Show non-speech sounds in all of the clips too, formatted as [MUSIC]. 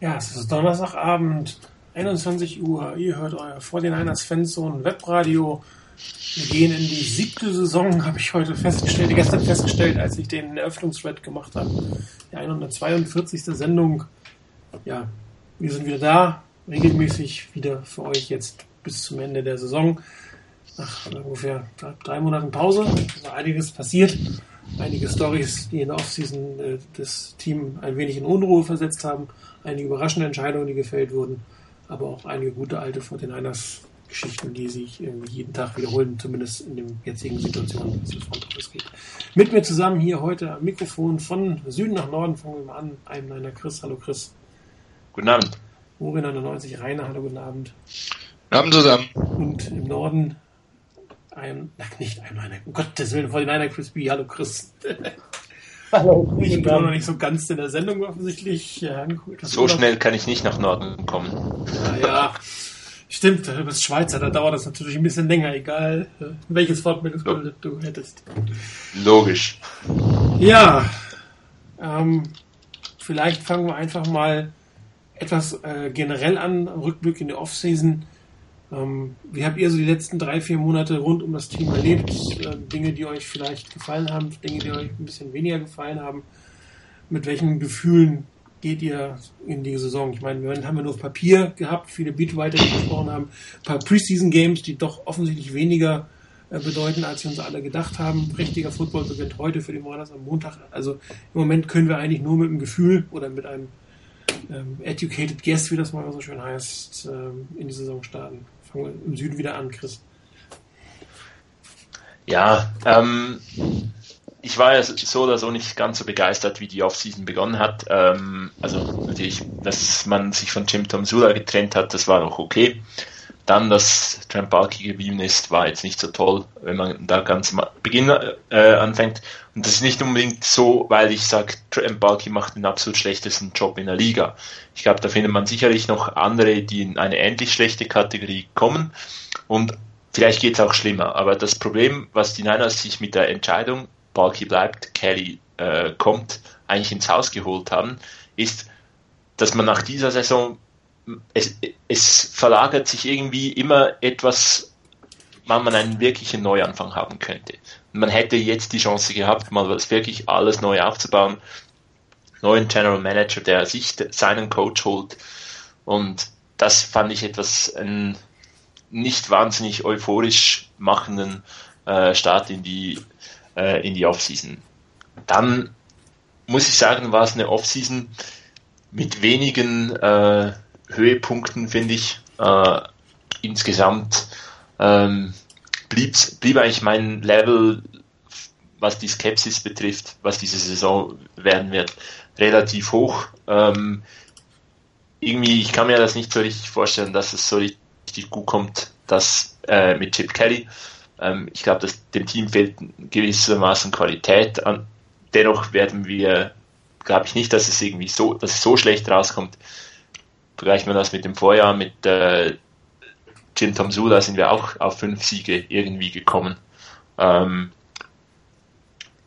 Ja, es ist Donnerstagabend, 21 Uhr. Ihr hört euer 49ers Fanzone Webradio. Wir gehen in die siebte Saison, habe ich heute festgestellt, gestern festgestellt, als ich den Eröffnungsthread gemacht habe. Die 142. Sendung. Ja, wir sind wieder da, regelmäßig wieder für euch jetzt bis zum Ende der Saison. Nach ungefähr drei Monaten Pause ist einiges passiert. Einige Stories, die in der Offseason äh, das Team ein wenig in Unruhe versetzt haben einige überraschende Entscheidungen, die gefällt wurden, aber auch einige gute alte 49ers Geschichten, die sich irgendwie jeden Tag wiederholen, zumindest in den jetzigen Situationen, was das Front geht. Mit mir zusammen hier heute am Mikrofon von Süden nach Norden fangen wir mal an. Einem einer Chris. Hallo Chris. Guten Abend. Morin 91 Rainer. Hallo, guten Abend. Guten Abend zusammen. Und im Norden ein, ach, nicht ein einer, um Gottes Willen, 49er Chris B. Hallo Chris. [LAUGHS] Hallo, ich bin noch nicht so ganz in der Sendung offensichtlich. Ja, so Urlaub. schnell kann ich nicht nach Norden kommen. Ja, ja. Stimmt, du bist Schweizer, da dauert das natürlich ein bisschen länger, egal äh, welches Fortbildungsbild du hättest. Logisch. Ja, ähm, vielleicht fangen wir einfach mal etwas äh, generell an, Rückblick in die Offseason. Ähm, wie habt ihr so die letzten drei, vier Monate rund um das Team erlebt? Äh, Dinge, die euch vielleicht gefallen haben, Dinge, die euch ein bisschen weniger gefallen haben? Mit welchen Gefühlen geht ihr in die Saison? Ich meine, wir haben wir nur auf Papier gehabt, viele Beatwriter, die gesprochen haben, ein paar Preseason-Games, die doch offensichtlich weniger äh, bedeuten, als wir uns alle gedacht haben. Richtiger Football beginnt heute für die Mornings am Montag. Also im Moment können wir eigentlich nur mit einem Gefühl oder mit einem ähm, educated guess, wie das mal so schön heißt, ähm, in die Saison starten. Fangen wir im Süden wieder an, Chris. Ja, ähm, ich war ja so oder so nicht ganz so begeistert, wie die Offseason begonnen hat. Ähm, also natürlich, dass man sich von Jim Tom Sula getrennt hat, das war noch okay. Dann, dass Trent Balky geblieben ist, war jetzt nicht so toll, wenn man da ganz am Beginn äh, anfängt. Und das ist nicht unbedingt so, weil ich sage, Trent Balky macht den absolut schlechtesten Job in der Liga. Ich glaube, da findet man sicherlich noch andere, die in eine ähnlich schlechte Kategorie kommen. Und vielleicht geht es auch schlimmer. Aber das Problem, was die Niners sich mit der Entscheidung, Balky bleibt, Kelly äh, kommt, eigentlich ins Haus geholt haben, ist, dass man nach dieser Saison es, es verlagert sich irgendwie immer etwas, wann man einen wirklichen Neuanfang haben könnte. Man hätte jetzt die Chance gehabt, mal wirklich alles neu aufzubauen. Neuen General Manager, der sich seinen Coach holt. Und das fand ich etwas einen nicht wahnsinnig euphorisch machenden äh, Start in die, äh, in die Offseason. Dann muss ich sagen, war es eine Offseason mit wenigen äh, Höhepunkten, finde ich. Äh, insgesamt ähm, blieb, blieb eigentlich mein Level, was die Skepsis betrifft, was diese Saison werden wird, relativ hoch. Ähm, irgendwie, ich kann mir das nicht so richtig vorstellen, dass es so richtig gut kommt, dass äh, mit Chip Kelly. Ähm, ich glaube, dass dem Team fehlt gewissermaßen Qualität. An, dennoch werden wir, glaube ich nicht, dass es irgendwie so, dass es so schlecht rauskommt, vergleichen wir das mit dem Vorjahr, mit äh, Jim Tom Sula sind wir auch auf fünf Siege irgendwie gekommen. Ähm,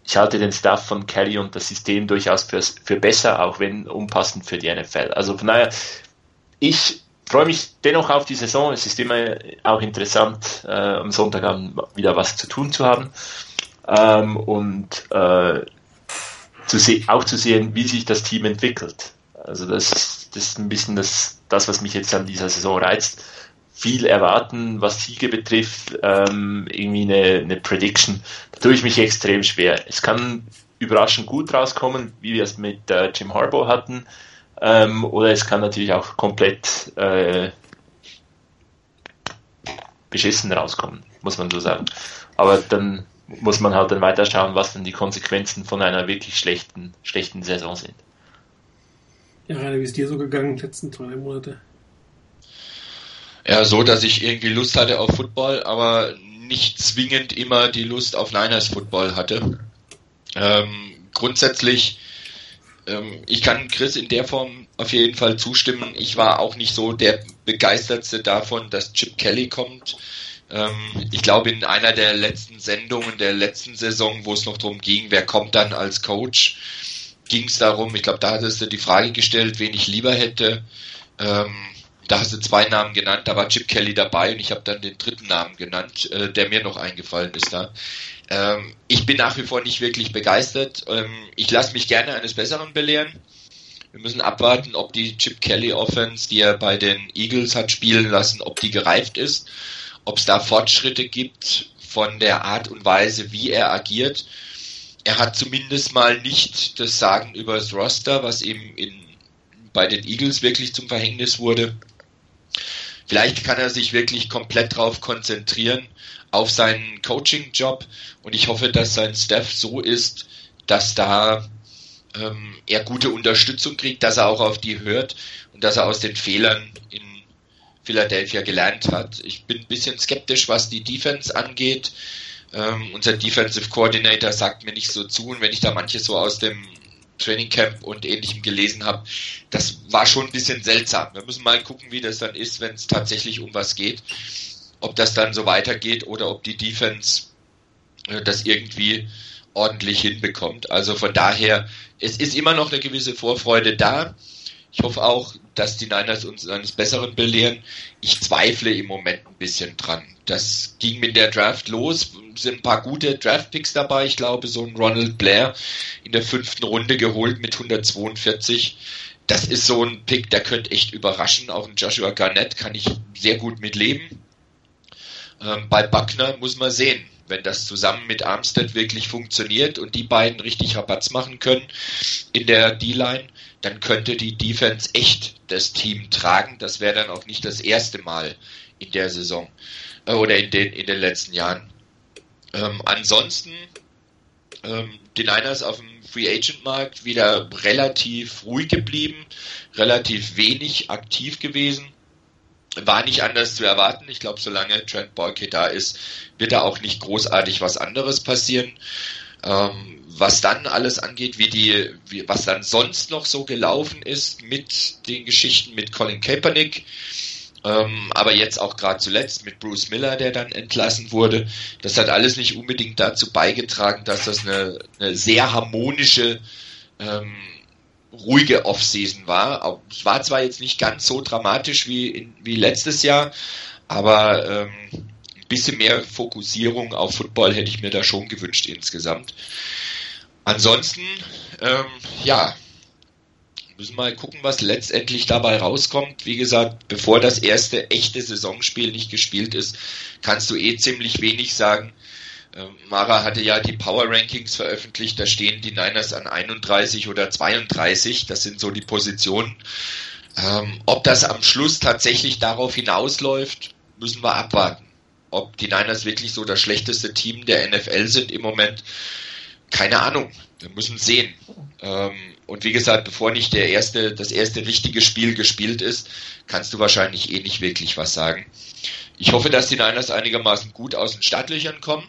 ich halte den Staff von Kelly und das System durchaus für, für besser, auch wenn unpassend für die NFL. Also von daher, ich freue mich dennoch auf die Saison. Es ist immer auch interessant, äh, am Sonntagabend wieder was zu tun zu haben ähm, und äh, zu auch zu sehen, wie sich das Team entwickelt. Also das das ist ein bisschen das, das, was mich jetzt an dieser Saison reizt. Viel erwarten, was Siege betrifft, ähm, irgendwie eine, eine Prediction. Da tue ich mich extrem schwer. Es kann überraschend gut rauskommen, wie wir es mit äh, Jim Harbaugh hatten, ähm, oder es kann natürlich auch komplett äh, beschissen rauskommen, muss man so sagen. Aber dann muss man halt dann weiter schauen, was dann die Konsequenzen von einer wirklich schlechten, schlechten Saison sind. Ja, Rainer, wie ist dir so gegangen die letzten drei Monate? Ja, so, dass ich irgendwie Lust hatte auf Football, aber nicht zwingend immer die Lust auf Niners Football hatte. Ähm, grundsätzlich, ähm, ich kann Chris in der Form auf jeden Fall zustimmen. Ich war auch nicht so der begeistertste davon, dass Chip Kelly kommt. Ähm, ich glaube, in einer der letzten Sendungen der letzten Saison, wo es noch darum ging, wer kommt dann als Coach, ging es darum, ich glaube, da hattest du die Frage gestellt, wen ich lieber hätte. Ähm, da hast du zwei Namen genannt, da war Chip Kelly dabei und ich habe dann den dritten Namen genannt, äh, der mir noch eingefallen ist da. Ähm, ich bin nach wie vor nicht wirklich begeistert. Ähm, ich lasse mich gerne eines Besseren belehren. Wir müssen abwarten, ob die Chip Kelly Offense, die er bei den Eagles hat spielen lassen, ob die gereift ist, ob es da Fortschritte gibt von der Art und Weise, wie er agiert. Er hat zumindest mal nicht das Sagen über das Roster, was ihm in, bei den Eagles wirklich zum Verhängnis wurde. Vielleicht kann er sich wirklich komplett darauf konzentrieren, auf seinen Coaching-Job. Und ich hoffe, dass sein Staff so ist, dass da ähm, er gute Unterstützung kriegt, dass er auch auf die hört und dass er aus den Fehlern in Philadelphia gelernt hat. Ich bin ein bisschen skeptisch, was die Defense angeht. Ähm, unser Defensive Coordinator sagt mir nicht so zu und wenn ich da manches so aus dem Training Camp und ähnlichem gelesen habe, das war schon ein bisschen seltsam. Wir müssen mal gucken, wie das dann ist, wenn es tatsächlich um was geht. Ob das dann so weitergeht oder ob die Defense äh, das irgendwie ordentlich hinbekommt. Also von daher, es ist immer noch eine gewisse Vorfreude da. Ich hoffe auch, dass die Niners uns eines Besseren belehren. Ich zweifle im Moment ein bisschen dran. Das ging mit der Draft los, sind ein paar gute Draft-Picks dabei. Ich glaube, so ein Ronald Blair in der fünften Runde geholt mit 142. Das ist so ein Pick, der könnte echt überraschen. Auch ein Joshua Garnett kann ich sehr gut mitleben. Ähm, bei Buckner muss man sehen, wenn das zusammen mit Armstead wirklich funktioniert und die beiden richtig Rabatz machen können in der D-Line, dann könnte die Defense echt das Team tragen. Das wäre dann auch nicht das erste Mal in der Saison äh, oder in den, in den letzten Jahren. Ähm, ansonsten ähm, die Niners auf dem Free Agent Markt wieder relativ ruhig geblieben, relativ wenig aktiv gewesen. War nicht anders zu erwarten. Ich glaube, solange Trent Boyke da ist, wird da auch nicht großartig was anderes passieren. Ähm, was dann alles angeht, wie die, wie, was dann sonst noch so gelaufen ist mit den Geschichten mit Colin Kaepernick, ähm, aber jetzt auch gerade zuletzt mit Bruce Miller, der dann entlassen wurde, das hat alles nicht unbedingt dazu beigetragen, dass das eine, eine sehr harmonische ähm, ruhige Offseason war. Es war zwar jetzt nicht ganz so dramatisch wie, in, wie letztes Jahr, aber ähm, bisschen mehr Fokussierung auf Football hätte ich mir da schon gewünscht insgesamt. Ansonsten, ähm, ja, müssen mal gucken, was letztendlich dabei rauskommt. Wie gesagt, bevor das erste echte Saisonspiel nicht gespielt ist, kannst du eh ziemlich wenig sagen. Ähm, Mara hatte ja die Power Rankings veröffentlicht, da stehen die Niners an 31 oder 32, das sind so die Positionen. Ähm, ob das am Schluss tatsächlich darauf hinausläuft, müssen wir abwarten. Ob die Niners wirklich so das schlechteste Team der NFL sind im Moment, keine Ahnung. Wir müssen sehen. Ähm, und wie gesagt, bevor nicht der erste, das erste richtige Spiel gespielt ist, kannst du wahrscheinlich eh nicht wirklich was sagen. Ich hoffe, dass die Niners einigermaßen gut aus den Startlöchern kommen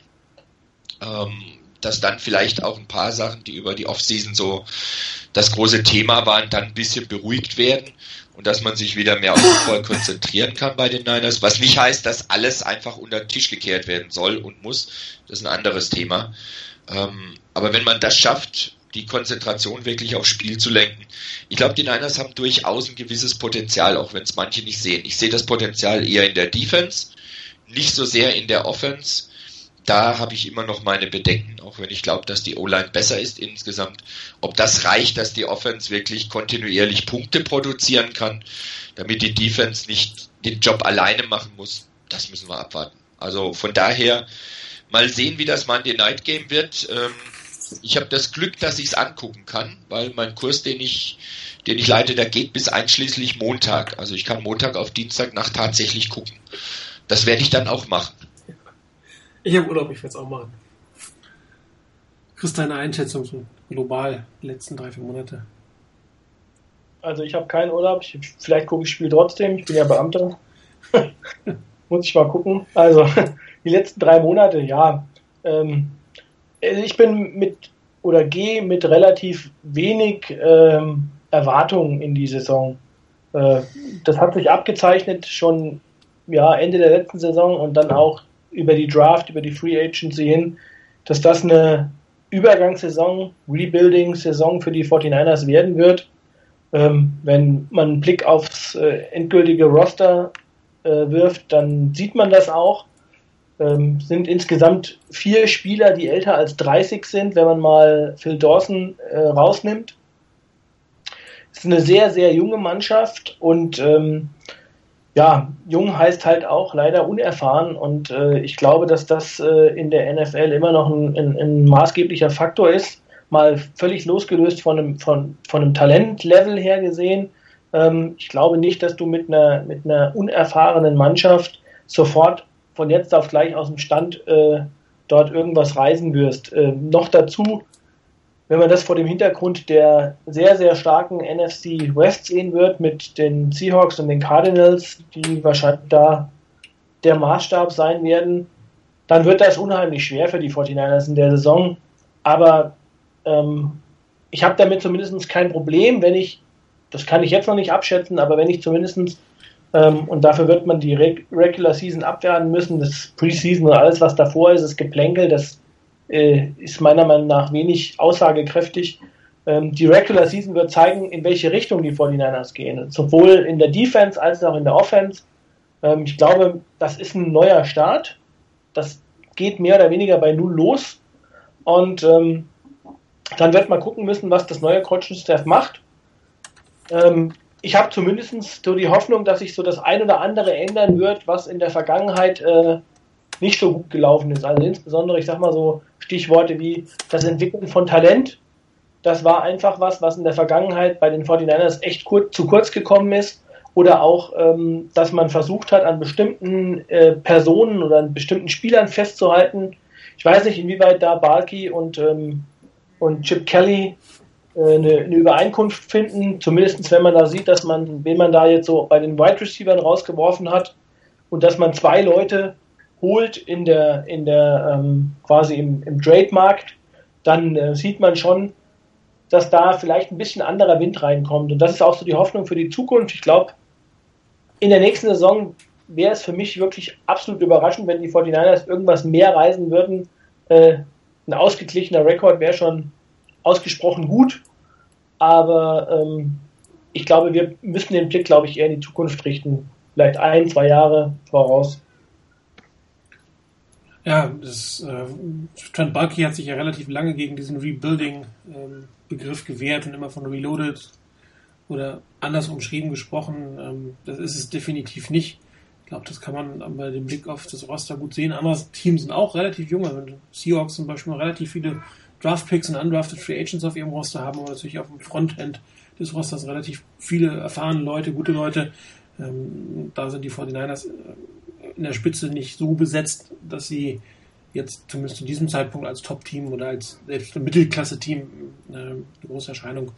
ähm, dass dann vielleicht auch ein paar Sachen, die über die Offseason so das große Thema waren, dann ein bisschen beruhigt werden und dass man sich wieder mehr auf Football konzentrieren kann bei den Niners, was nicht heißt, dass alles einfach unter den Tisch gekehrt werden soll und muss. Das ist ein anderes Thema. Ähm, aber wenn man das schafft, die Konzentration wirklich aufs Spiel zu lenken. Ich glaube, die Niners haben durchaus ein gewisses Potenzial, auch wenn es manche nicht sehen. Ich sehe das Potenzial eher in der Defense, nicht so sehr in der Offense da habe ich immer noch meine Bedenken, auch wenn ich glaube, dass die O-Line besser ist insgesamt. Ob das reicht, dass die Offense wirklich kontinuierlich Punkte produzieren kann, damit die Defense nicht den Job alleine machen muss, das müssen wir abwarten. Also von daher mal sehen, wie das Monday Night Game wird. Ähm, ich habe das Glück, dass ich es angucken kann, weil mein Kurs, den ich, den ich leite, der geht bis einschließlich Montag. Also ich kann Montag auf Dienstag nach tatsächlich gucken. Das werde ich dann auch machen. Ich habe Urlaub, ich werde es auch machen. Chris, deine Einschätzung so global die letzten drei, vier Monate? Also ich habe keinen Urlaub. Ich, vielleicht gucke ich Spiel trotzdem. Ich bin ja Beamter. [LAUGHS] Muss ich mal gucken. Also [LAUGHS] die letzten drei Monate, ja. Ähm, also ich bin mit oder gehe mit relativ wenig ähm, Erwartungen in die Saison. Äh, das hat sich abgezeichnet schon ja, Ende der letzten Saison und dann auch über die Draft, über die Free Agency hin, dass das eine Übergangssaison, Rebuilding-Saison für die 49ers werden wird. Ähm, wenn man einen Blick aufs äh, endgültige Roster äh, wirft, dann sieht man das auch. Ähm, sind insgesamt vier Spieler, die älter als 30 sind, wenn man mal Phil Dawson äh, rausnimmt. Es ist eine sehr, sehr junge Mannschaft und ähm, ja, jung heißt halt auch leider unerfahren und äh, ich glaube, dass das äh, in der NFL immer noch ein, ein, ein, maßgeblicher Faktor ist. Mal völlig losgelöst von einem, von, von einem Talentlevel her gesehen. Ähm, ich glaube nicht, dass du mit einer, mit einer unerfahrenen Mannschaft sofort von jetzt auf gleich aus dem Stand äh, dort irgendwas reisen wirst. Ähm, noch dazu wenn man das vor dem Hintergrund der sehr, sehr starken NFC West sehen wird mit den Seahawks und den Cardinals, die wahrscheinlich da der Maßstab sein werden, dann wird das unheimlich schwer für die 49ers in der Saison. Aber ähm, ich habe damit zumindest kein Problem, wenn ich, das kann ich jetzt noch nicht abschätzen, aber wenn ich zumindest, ähm, und dafür wird man die Regular Season abwehren müssen, das Preseason und alles, was davor ist, ist Geplänkel, das äh, ist meiner Meinung nach wenig aussagekräftig. Ähm, die Regular Season wird zeigen, in welche Richtung die 49ers gehen, sowohl in der Defense als auch in der Offense. Ähm, ich glaube, das ist ein neuer Start. Das geht mehr oder weniger bei Null los. Und ähm, dann wird man gucken müssen, was das neue Coaching-Staff macht. Ähm, ich habe zumindest so die Hoffnung, dass sich so das ein oder andere ändern wird, was in der Vergangenheit äh, nicht so gut gelaufen ist. Also insbesondere, ich sag mal so Stichworte wie das Entwickeln von Talent. Das war einfach was, was in der Vergangenheit bei den 49ers echt kurz, zu kurz gekommen ist. Oder auch, ähm, dass man versucht hat, an bestimmten äh, Personen oder an bestimmten Spielern festzuhalten. Ich weiß nicht, inwieweit da Balky und, ähm, und Chip Kelly äh, eine, eine, Übereinkunft finden. Zumindest wenn man da sieht, dass man, wen man da jetzt so bei den Wide Receivers rausgeworfen hat und dass man zwei Leute holt in der, in der ähm, quasi im, im Trade-Markt, dann äh, sieht man schon, dass da vielleicht ein bisschen anderer Wind reinkommt. Und das ist auch so die Hoffnung für die Zukunft. Ich glaube, in der nächsten Saison wäre es für mich wirklich absolut überraschend, wenn die 49ers irgendwas mehr reisen würden. Äh, ein ausgeglichener Rekord wäre schon ausgesprochen gut. Aber ähm, ich glaube, wir müssen den Blick, glaube ich, eher in die Zukunft richten. Vielleicht ein, zwei Jahre voraus. Ja, das, äh, Trent Bulky hat sich ja relativ lange gegen diesen Rebuilding-Begriff ähm, gewehrt und immer von Reloaded oder anders umschrieben gesprochen. Ähm, das ist es definitiv nicht. Ich glaube, das kann man bei dem Blick auf das Roster gut sehen. Andere Teams sind auch relativ jung. Also Seahawks zum Beispiel relativ viele Draft-Picks und undrafted Free Agents auf ihrem Roster haben, aber natürlich auf dem Frontend des Rosters relativ viele erfahrene Leute, gute Leute. Ähm, da sind die 49ers in der Spitze nicht so besetzt, dass sie jetzt zumindest zu diesem Zeitpunkt als Top-Team oder als selbst Mittelklasse-Team äh, eine große Erscheinung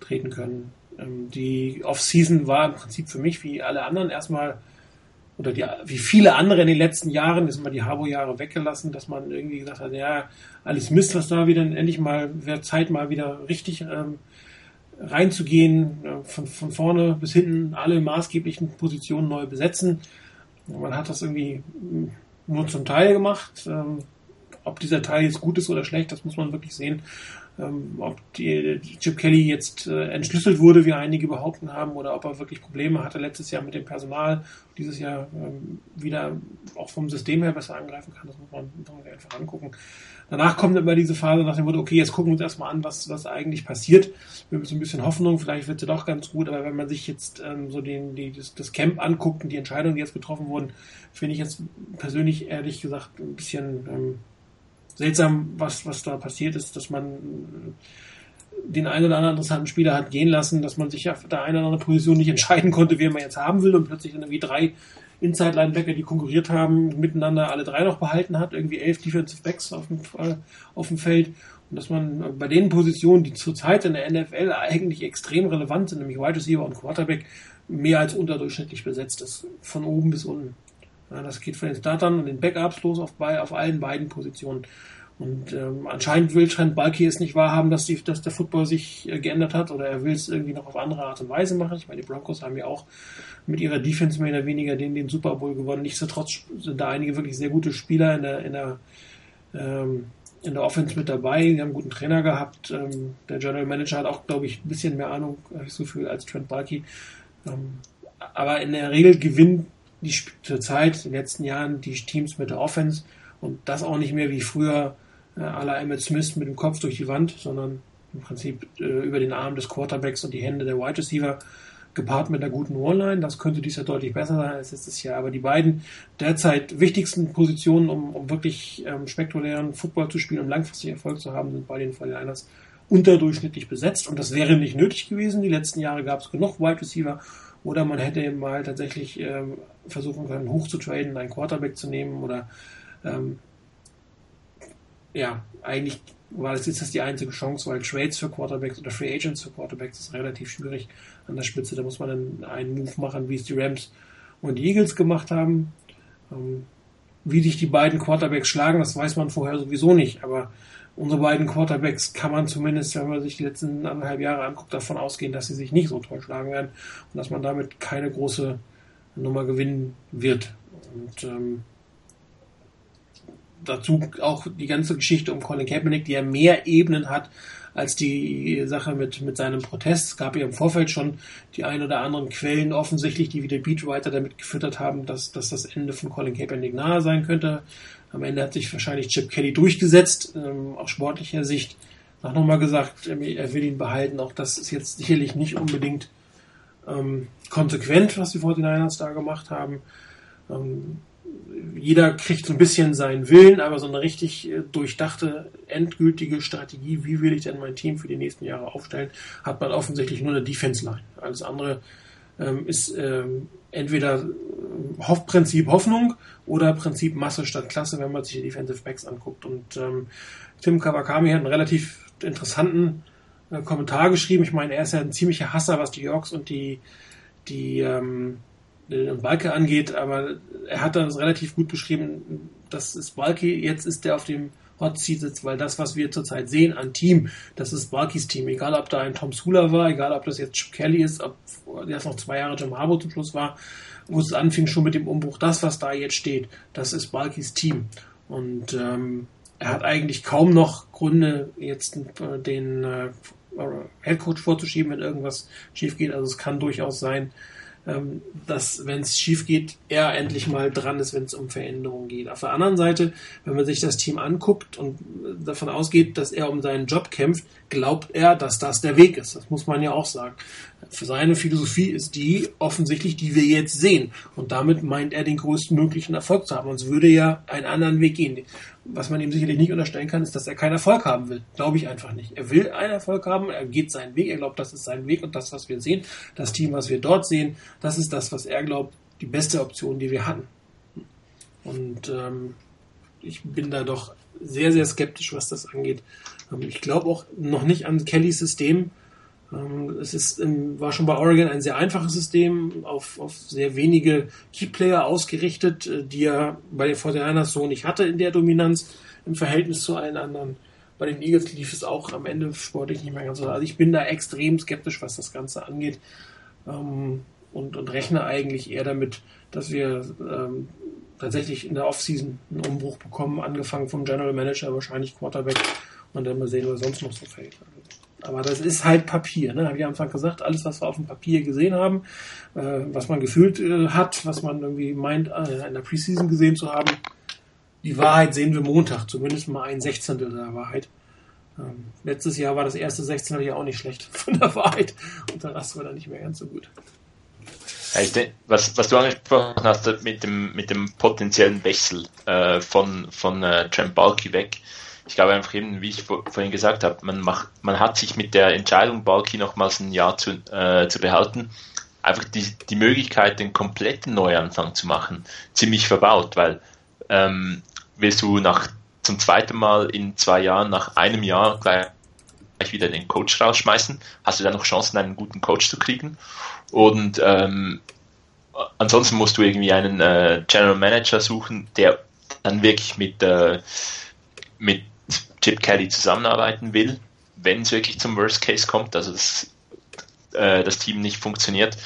treten können. Ähm, die Off-Season war im Prinzip für mich wie alle anderen erstmal oder die, wie viele andere in den letzten Jahren, ist mal die Harbo-Jahre weggelassen, dass man irgendwie gesagt hat, ja, alles Mist, was da wieder endlich mal, wäre Zeit mal wieder richtig ähm, reinzugehen, äh, von, von vorne bis hinten alle maßgeblichen Positionen neu besetzen. Man hat das irgendwie nur zum Teil gemacht. Ähm, ob dieser Teil jetzt gut ist oder schlecht, das muss man wirklich sehen. Ähm, ob die, Chip Kelly jetzt äh, entschlüsselt wurde, wie einige behaupten haben, oder ob er wirklich Probleme hatte letztes Jahr mit dem Personal, dieses Jahr ähm, wieder auch vom System her besser angreifen kann, das muss man, muss man einfach angucken. Danach kommt immer diese Phase nach dem Motto, okay, jetzt gucken wir uns erstmal an, was, was eigentlich passiert. Wir haben so ein bisschen Hoffnung, vielleicht wird sie doch ganz gut, aber wenn man sich jetzt ähm, so den, die, das, das Camp anguckt und die Entscheidungen, die jetzt getroffen wurden, finde ich jetzt persönlich ehrlich gesagt ein bisschen ähm, seltsam, was, was da passiert ist, dass man den einen oder anderen interessanten Spieler hat gehen lassen, dass man sich auf der einen oder anderen Position nicht entscheiden konnte, wen man jetzt haben will und plötzlich dann irgendwie drei Inside-Linebacker, die konkurriert haben, miteinander alle drei noch behalten hat, irgendwie elf Defensive Backs auf dem, auf dem Feld. Und dass man bei den Positionen, die zurzeit in der NFL eigentlich extrem relevant sind, nämlich Wide Receiver und Quarterback, mehr als unterdurchschnittlich besetzt ist, von oben bis unten. Ja, das geht von den Startern und den Backups los auf, bei, auf allen beiden Positionen. Und ähm, anscheinend will Trent Balky es nicht wahrhaben, dass, die, dass der Football sich äh, geändert hat oder er will es irgendwie noch auf andere Art und Weise machen. Ich meine, die Broncos haben ja auch mit ihrer Defense mehr oder weniger den, den Super Bowl gewonnen. Nichtsdestotrotz sind da einige wirklich sehr gute Spieler in der, in der, ähm, in der Offense mit dabei. Die haben einen guten Trainer gehabt. Ähm, der General Manager hat auch, glaube ich, ein bisschen mehr Ahnung, habe ich so viel, als Trent Balky. Ähm, aber in der Regel gewinnen die zurzeit in den letzten Jahren die Teams mit der Offense und das auch nicht mehr wie früher äh, à la Emmett Smith mit dem Kopf durch die Wand, sondern im Prinzip äh, über den Arm des Quarterbacks und die Hände der Wide Receiver gepaart mit einer guten One-Line. Das könnte dies Jahr deutlich besser sein als letztes Jahr. Aber die beiden derzeit wichtigsten Positionen, um, um wirklich ähm, spektakulären Football zu spielen und langfristig Erfolg zu haben, sind bei den 49ers unterdurchschnittlich besetzt. Und das wäre nicht nötig gewesen. Die letzten Jahre gab es genug Wide Receiver. Oder man hätte mal tatsächlich ähm, versuchen können, hoch zu traden, einen Quarterback zu nehmen oder ähm, ja, eigentlich war das jetzt die einzige Chance, weil Trades für Quarterbacks oder Free Agents für Quarterbacks ist relativ schwierig an der Spitze. Da muss man dann einen Move machen, wie es die Rams und die Eagles gemacht haben. Ähm, wie sich die beiden Quarterbacks schlagen, das weiß man vorher sowieso nicht. Aber unsere beiden Quarterbacks kann man zumindest, wenn man sich die letzten anderthalb Jahre anguckt, davon ausgehen, dass sie sich nicht so toll schlagen werden und dass man damit keine große Nummer gewinnen wird. Und ähm, dazu auch die ganze Geschichte um Colin Kaepernick, die ja mehr Ebenen hat als die Sache mit, mit seinem Protest. Es gab ja im Vorfeld schon die ein oder anderen Quellen offensichtlich, die wieder Beatwriter damit gefüttert haben, dass, dass das Ende von Colin Kaepernick nahe sein könnte. Am Ende hat sich wahrscheinlich Chip Kelly durchgesetzt, ähm, aus sportlicher Sicht. Auch nochmal gesagt, er will ihn behalten. Auch das ist jetzt sicherlich nicht unbedingt ähm, konsequent, was die 49ers da gemacht haben. Ähm, jeder kriegt so ein bisschen seinen Willen, aber so eine richtig äh, durchdachte, endgültige Strategie, wie will ich denn mein Team für die nächsten Jahre aufstellen, hat man offensichtlich nur eine Defense-Line. Alles andere ähm, ist ähm, entweder äh, Prinzip Hoffnung oder Prinzip Masse statt Klasse, wenn man sich die Defensive Backs anguckt. Und ähm, Tim Kawakami hat einen relativ interessanten äh, Kommentar geschrieben. Ich meine, er ist ja ein ziemlicher Hasser, was die Yorks und die, die ähm, Balke angeht, aber er hat das relativ gut beschrieben, dass es Balke jetzt ist, der auf dem Hot Seat sitzt, weil das, was wir zurzeit sehen an Team, das ist Balkis Team. Egal, ob da ein Tom Sula war, egal, ob das jetzt Chip Kelly ist, ob der noch zwei Jahre Jim Harbour zum Schluss war, wo es anfing schon mit dem Umbruch, das, was da jetzt steht, das ist Balkis Team. Und ähm, er hat eigentlich kaum noch Gründe, jetzt äh, den äh, Headcoach vorzuschieben, wenn irgendwas schief geht. Also es kann durchaus sein, dass, wenn es schief geht, er endlich mal dran ist, wenn es um Veränderungen geht. Auf der anderen Seite, wenn man sich das Team anguckt und davon ausgeht, dass er um seinen Job kämpft, glaubt er, dass das der Weg ist. Das muss man ja auch sagen. Seine Philosophie ist die offensichtlich, die wir jetzt sehen. Und damit meint er den größtmöglichen Erfolg zu haben. Sonst würde er einen anderen Weg gehen. Was man ihm sicherlich nicht unterstellen kann, ist, dass er keinen Erfolg haben will. Glaube ich einfach nicht. Er will einen Erfolg haben, er geht seinen Weg, er glaubt, das ist sein Weg und das, was wir sehen, das Team, was wir dort sehen, das ist das, was er glaubt, die beste Option, die wir hatten. Und ähm, ich bin da doch sehr, sehr skeptisch, was das angeht. Ähm, ich glaube auch noch nicht an Kellys System. Ähm, es ist, war schon bei Oregon ein sehr einfaches System, auf, auf sehr wenige Keyplayer ausgerichtet, äh, die er bei den 49ers so nicht hatte in der Dominanz im Verhältnis zu allen anderen. Bei den Eagles lief es auch am Ende sportlich nicht mehr ganz so. Also ich bin da extrem skeptisch, was das Ganze angeht. Ähm, und, und rechne eigentlich eher damit, dass wir ähm, tatsächlich in der Offseason einen Umbruch bekommen, angefangen vom General Manager, wahrscheinlich Quarterback und dann mal sehen, was sonst noch so fällt. Aber das ist halt Papier, ne? Habe ich am Anfang gesagt, alles, was wir auf dem Papier gesehen haben, äh, was man gefühlt äh, hat, was man irgendwie meint, äh, in der Preseason gesehen zu haben, die Wahrheit sehen wir Montag, zumindest mal ein Sechzehntel der Wahrheit. Ähm, letztes Jahr war das erste Sechzehntel ja auch nicht schlecht [LAUGHS] von der Wahrheit und der Rest war dann nicht mehr ganz so gut. Ja, denke, was, was du angesprochen hast mit dem, mit dem potenziellen Wechsel äh, von, von äh, Trent Balky weg, ich glaube einfach eben, wie ich vorhin gesagt habe, man, macht, man hat sich mit der Entscheidung, Balky nochmals ein Jahr zu, äh, zu behalten, einfach die, die Möglichkeit, den kompletten Neuanfang zu machen, ziemlich verbaut, weil ähm, willst du nach zum zweiten Mal in zwei Jahren, nach einem Jahr gleich wieder den Coach rausschmeißen, hast du dann noch Chancen, einen guten Coach zu kriegen. Und ähm, ansonsten musst du irgendwie einen äh, General Manager suchen, der dann wirklich mit, äh, mit Chip Kelly zusammenarbeiten will, wenn es wirklich zum Worst Case kommt, also das, äh, das Team nicht funktioniert.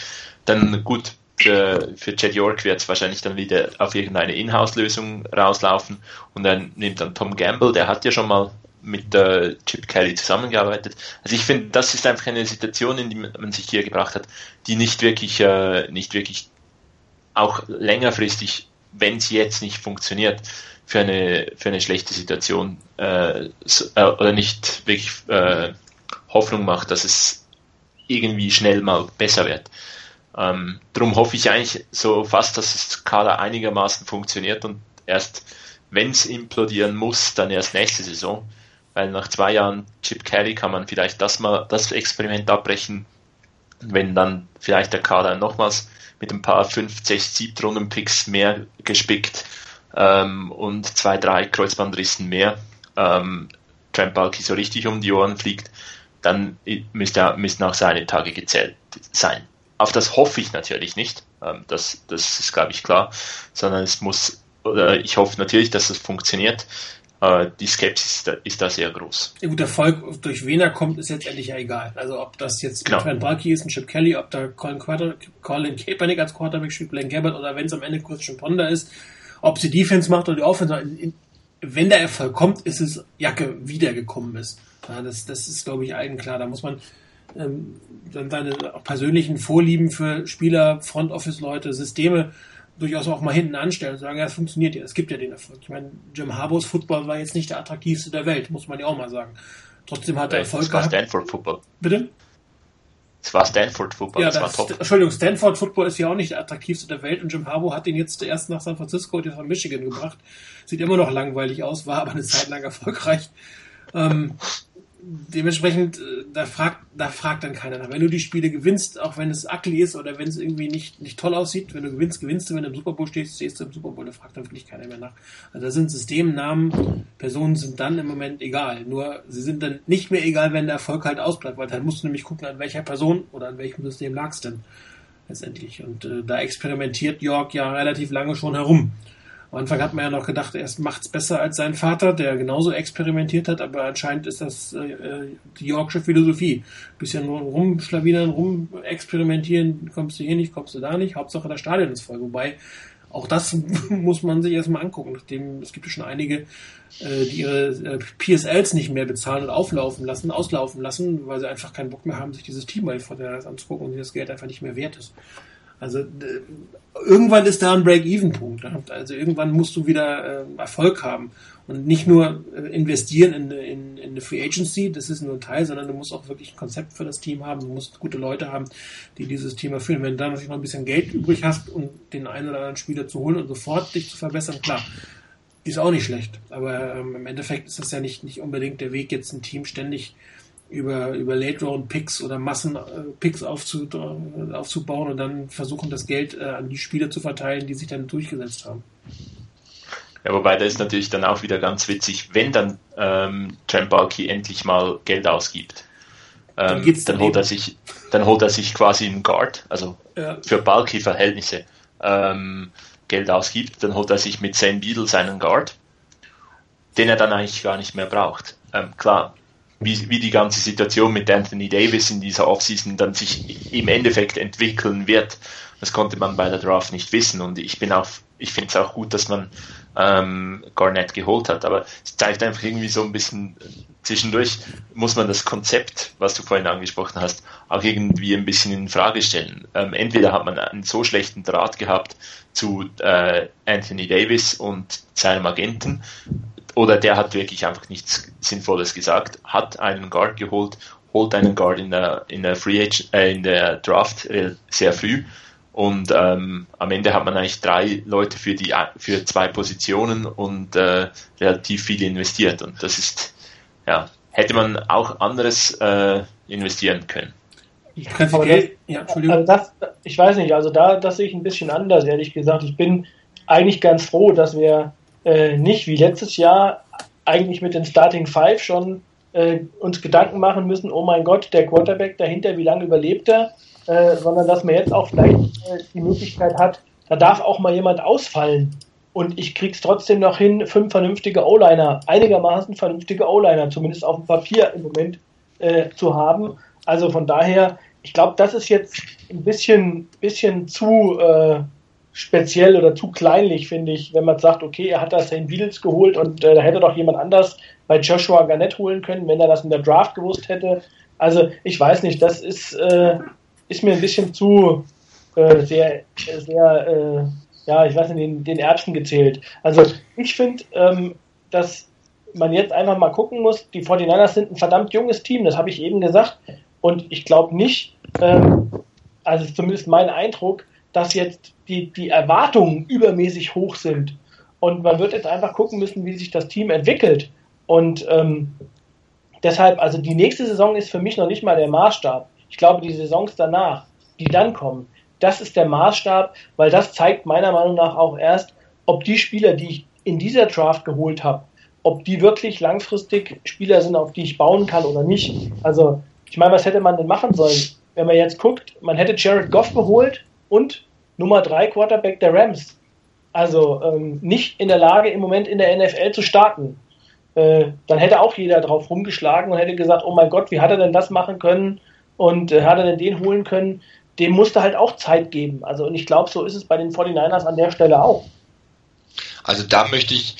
Dann gut, für, für Chad York wird es wahrscheinlich dann wieder auf irgendeine Inhouse-Lösung rauslaufen und dann nimmt dann Tom Gamble, der hat ja schon mal mit äh, Chip Kelly zusammengearbeitet. Also ich finde, das ist einfach eine Situation, in die man sich hier gebracht hat, die nicht wirklich, äh, nicht wirklich auch längerfristig, wenn sie jetzt nicht funktioniert, für eine, für eine schlechte Situation äh, so, äh, oder nicht wirklich äh, Hoffnung macht, dass es irgendwie schnell mal besser wird. Ähm, darum hoffe ich eigentlich so fast, dass das Kader einigermaßen funktioniert und erst wenn es implodieren muss, dann erst nächste Saison. Weil nach zwei Jahren Chip Kelly kann man vielleicht das mal, das Experiment abbrechen, wenn dann vielleicht der Kader nochmals mit ein paar 5, 6, 7 Runden Picks mehr gespickt ähm, und zwei, drei Kreuzbandrissen mehr, ähm, Trent Balky so richtig um die Ohren fliegt, dann müsste, müssten auch seine Tage gezählt sein. Auf das hoffe ich natürlich nicht, ähm, das, das ist, glaube ich, klar, sondern es muss, oder ich hoffe natürlich, dass es funktioniert. Äh, die Skepsis ist da, sehr groß. Ja, gut, der Erfolg, durch wen er kommt, ist letztendlich ja egal. Also ob das jetzt genau. Trent Balky ist, ein Chip Kelly, ob da Colin, Quarter, Colin Kaepernick als Quarterback spielt, Blaine Gabbard oder wenn es am Ende Christian Ponder ist, ob sie Defense macht oder die Offense, wenn der Erfolg kommt, ist es Jacke, wie der gekommen ist. Ja, das, das ist, glaube ich, allen klar. Da muss man ähm, dann seine persönlichen Vorlieben für Spieler, Front Office Leute, Systeme durchaus auch mal hinten anstellen und sagen, ja, es funktioniert ja, es gibt ja den Erfolg. Ich meine, Jim Harbors Football war jetzt nicht der attraktivste der Welt, muss man ja auch mal sagen. Trotzdem hat er Erfolg gehabt. Stanford Football. Bitte? Es war Stanford Football, ja, das, das war top. Entschuldigung, Stanford Football ist ja auch nicht der attraktivste der Welt und Jim Harbaugh hat den jetzt erst nach San Francisco und jetzt nach Michigan gebracht. Sieht immer noch langweilig aus, war aber eine Zeit lang erfolgreich. Ähm, dementsprechend, äh, da fragt, da fragt dann keiner nach. Wenn du die Spiele gewinnst, auch wenn es ugly ist oder wenn es irgendwie nicht, nicht toll aussieht, wenn du gewinnst, gewinnst du, wenn du im Super Bowl stehst, stehst du im Super Bowl, da fragt dann wirklich keiner mehr nach. Also da sind Systemnamen, Personen sind dann im Moment egal. Nur sie sind dann nicht mehr egal, wenn der Erfolg halt ausbleibt, weil dann musst du nämlich gucken, an welcher Person oder an welchem System lag es denn letztendlich. Und äh, da experimentiert York ja relativ lange schon herum. Am Anfang hat man ja noch gedacht, er macht's besser als sein Vater, der genauso experimentiert hat, aber anscheinend ist das äh, äh die Yorkshire Philosophie. Bisschen rumschlawinern, rumexperimentieren, kommst du hier nicht, kommst du da nicht, Hauptsache das Stadion ist voll. Wobei, auch das [LAUGHS] muss man sich erstmal angucken, nachdem es gibt ja schon einige, äh, die ihre äh, PSLs nicht mehr bezahlen und auflaufen lassen, auslaufen lassen, weil sie einfach keinen Bock mehr haben, sich dieses Team mal vor der anzugucken und das Geld einfach nicht mehr wert ist. Also irgendwann ist da ein Break-Even-Punkt. Also irgendwann musst du wieder äh, Erfolg haben und nicht nur äh, investieren in, in, in eine Free Agency, das ist nur ein Teil, sondern du musst auch wirklich ein Konzept für das Team haben. Du musst gute Leute haben, die dieses Team erfüllen. Wenn du dann natürlich noch ein bisschen Geld übrig hast, um den einen oder anderen Spieler zu holen und sofort dich zu verbessern, klar, ist auch nicht schlecht. Aber ähm, im Endeffekt ist das ja nicht, nicht unbedingt der Weg, jetzt ein Team ständig über, über Late Round Picks oder Massen äh, äh, aufzubauen und dann versuchen, das Geld äh, an die Spieler zu verteilen, die sich dann durchgesetzt haben. Ja, wobei da ist natürlich dann auch wieder ganz witzig, wenn dann ähm, Trent Balky endlich mal Geld ausgibt. Ähm, dann, dann holt er sich, dann holt er sich quasi einen Guard, also ja. für Balky-Verhältnisse ähm, Geld ausgibt, dann holt er sich mit Zane Beadle seinen Guard, den er dann eigentlich gar nicht mehr braucht. Ähm, klar, wie, wie die ganze Situation mit Anthony Davis in dieser Offseason dann sich im Endeffekt entwickeln wird. Das konnte man bei der Draft nicht wissen und ich bin auch, ich finde es auch gut, dass man ähm, Garnett geholt hat, aber es zeigt einfach irgendwie so ein bisschen zwischendurch muss man das Konzept, was du vorhin angesprochen hast, auch irgendwie ein bisschen in Frage stellen. Ähm, entweder hat man einen so schlechten Draht gehabt zu äh, Anthony Davis und seinem Agenten, oder der hat wirklich einfach nichts Sinnvolles gesagt, hat einen Guard geholt, holt einen Guard in der, in der Free Age, äh, in der Draft äh, sehr früh und ähm, am Ende hat man eigentlich drei Leute für die für zwei Positionen und äh, relativ viel investiert und das ist ja hätte man auch anderes äh, investieren können. Ich, ja, also das, ich weiß nicht, also da das sehe ich ein bisschen anders, ehrlich gesagt. Ich bin eigentlich ganz froh, dass wir äh, nicht wie letztes Jahr eigentlich mit den Starting Five schon äh, uns Gedanken machen müssen, oh mein Gott, der Quarterback dahinter, wie lange überlebt er, äh, sondern dass man jetzt auch vielleicht äh, die Möglichkeit hat, da darf auch mal jemand ausfallen. Und ich krieg's trotzdem noch hin, fünf vernünftige O-Liner, einigermaßen vernünftige O-Liner, zumindest auf dem Papier im Moment, äh, zu haben. Also von daher ich glaube, das ist jetzt ein bisschen, bisschen zu speziell oder zu kleinlich, finde ich, wenn man sagt, okay, er hat da St. Beatles geholt und äh, da hätte doch jemand anders bei Joshua Garnett holen können, wenn er das in der Draft gewusst hätte. Also ich weiß nicht, das ist, äh, ist mir ein bisschen zu äh, sehr, sehr, äh, ja, ich weiß nicht, den, den Erbsen gezählt. Also ich finde, ähm, dass man jetzt einfach mal gucken muss, die 49ers sind ein verdammt junges Team, das habe ich eben gesagt. Und ich glaube nicht, ähm, also zumindest mein Eindruck, dass jetzt die, die Erwartungen übermäßig hoch sind. Und man wird jetzt einfach gucken müssen, wie sich das Team entwickelt. Und ähm, deshalb, also die nächste Saison ist für mich noch nicht mal der Maßstab. Ich glaube, die Saisons danach, die dann kommen, das ist der Maßstab, weil das zeigt meiner Meinung nach auch erst, ob die Spieler, die ich in dieser Draft geholt habe, ob die wirklich langfristig Spieler sind, auf die ich bauen kann oder nicht. Also, ich meine, was hätte man denn machen sollen? Wenn man jetzt guckt, man hätte Jared Goff geholt und Nummer 3 Quarterback der Rams. Also ähm, nicht in der Lage, im Moment in der NFL zu starten. Äh, dann hätte auch jeder drauf rumgeschlagen und hätte gesagt, oh mein Gott, wie hat er denn das machen können und äh, hat er denn den holen können? Dem musste halt auch Zeit geben. Also und ich glaube, so ist es bei den 49ers an der Stelle auch. Also da möchte ich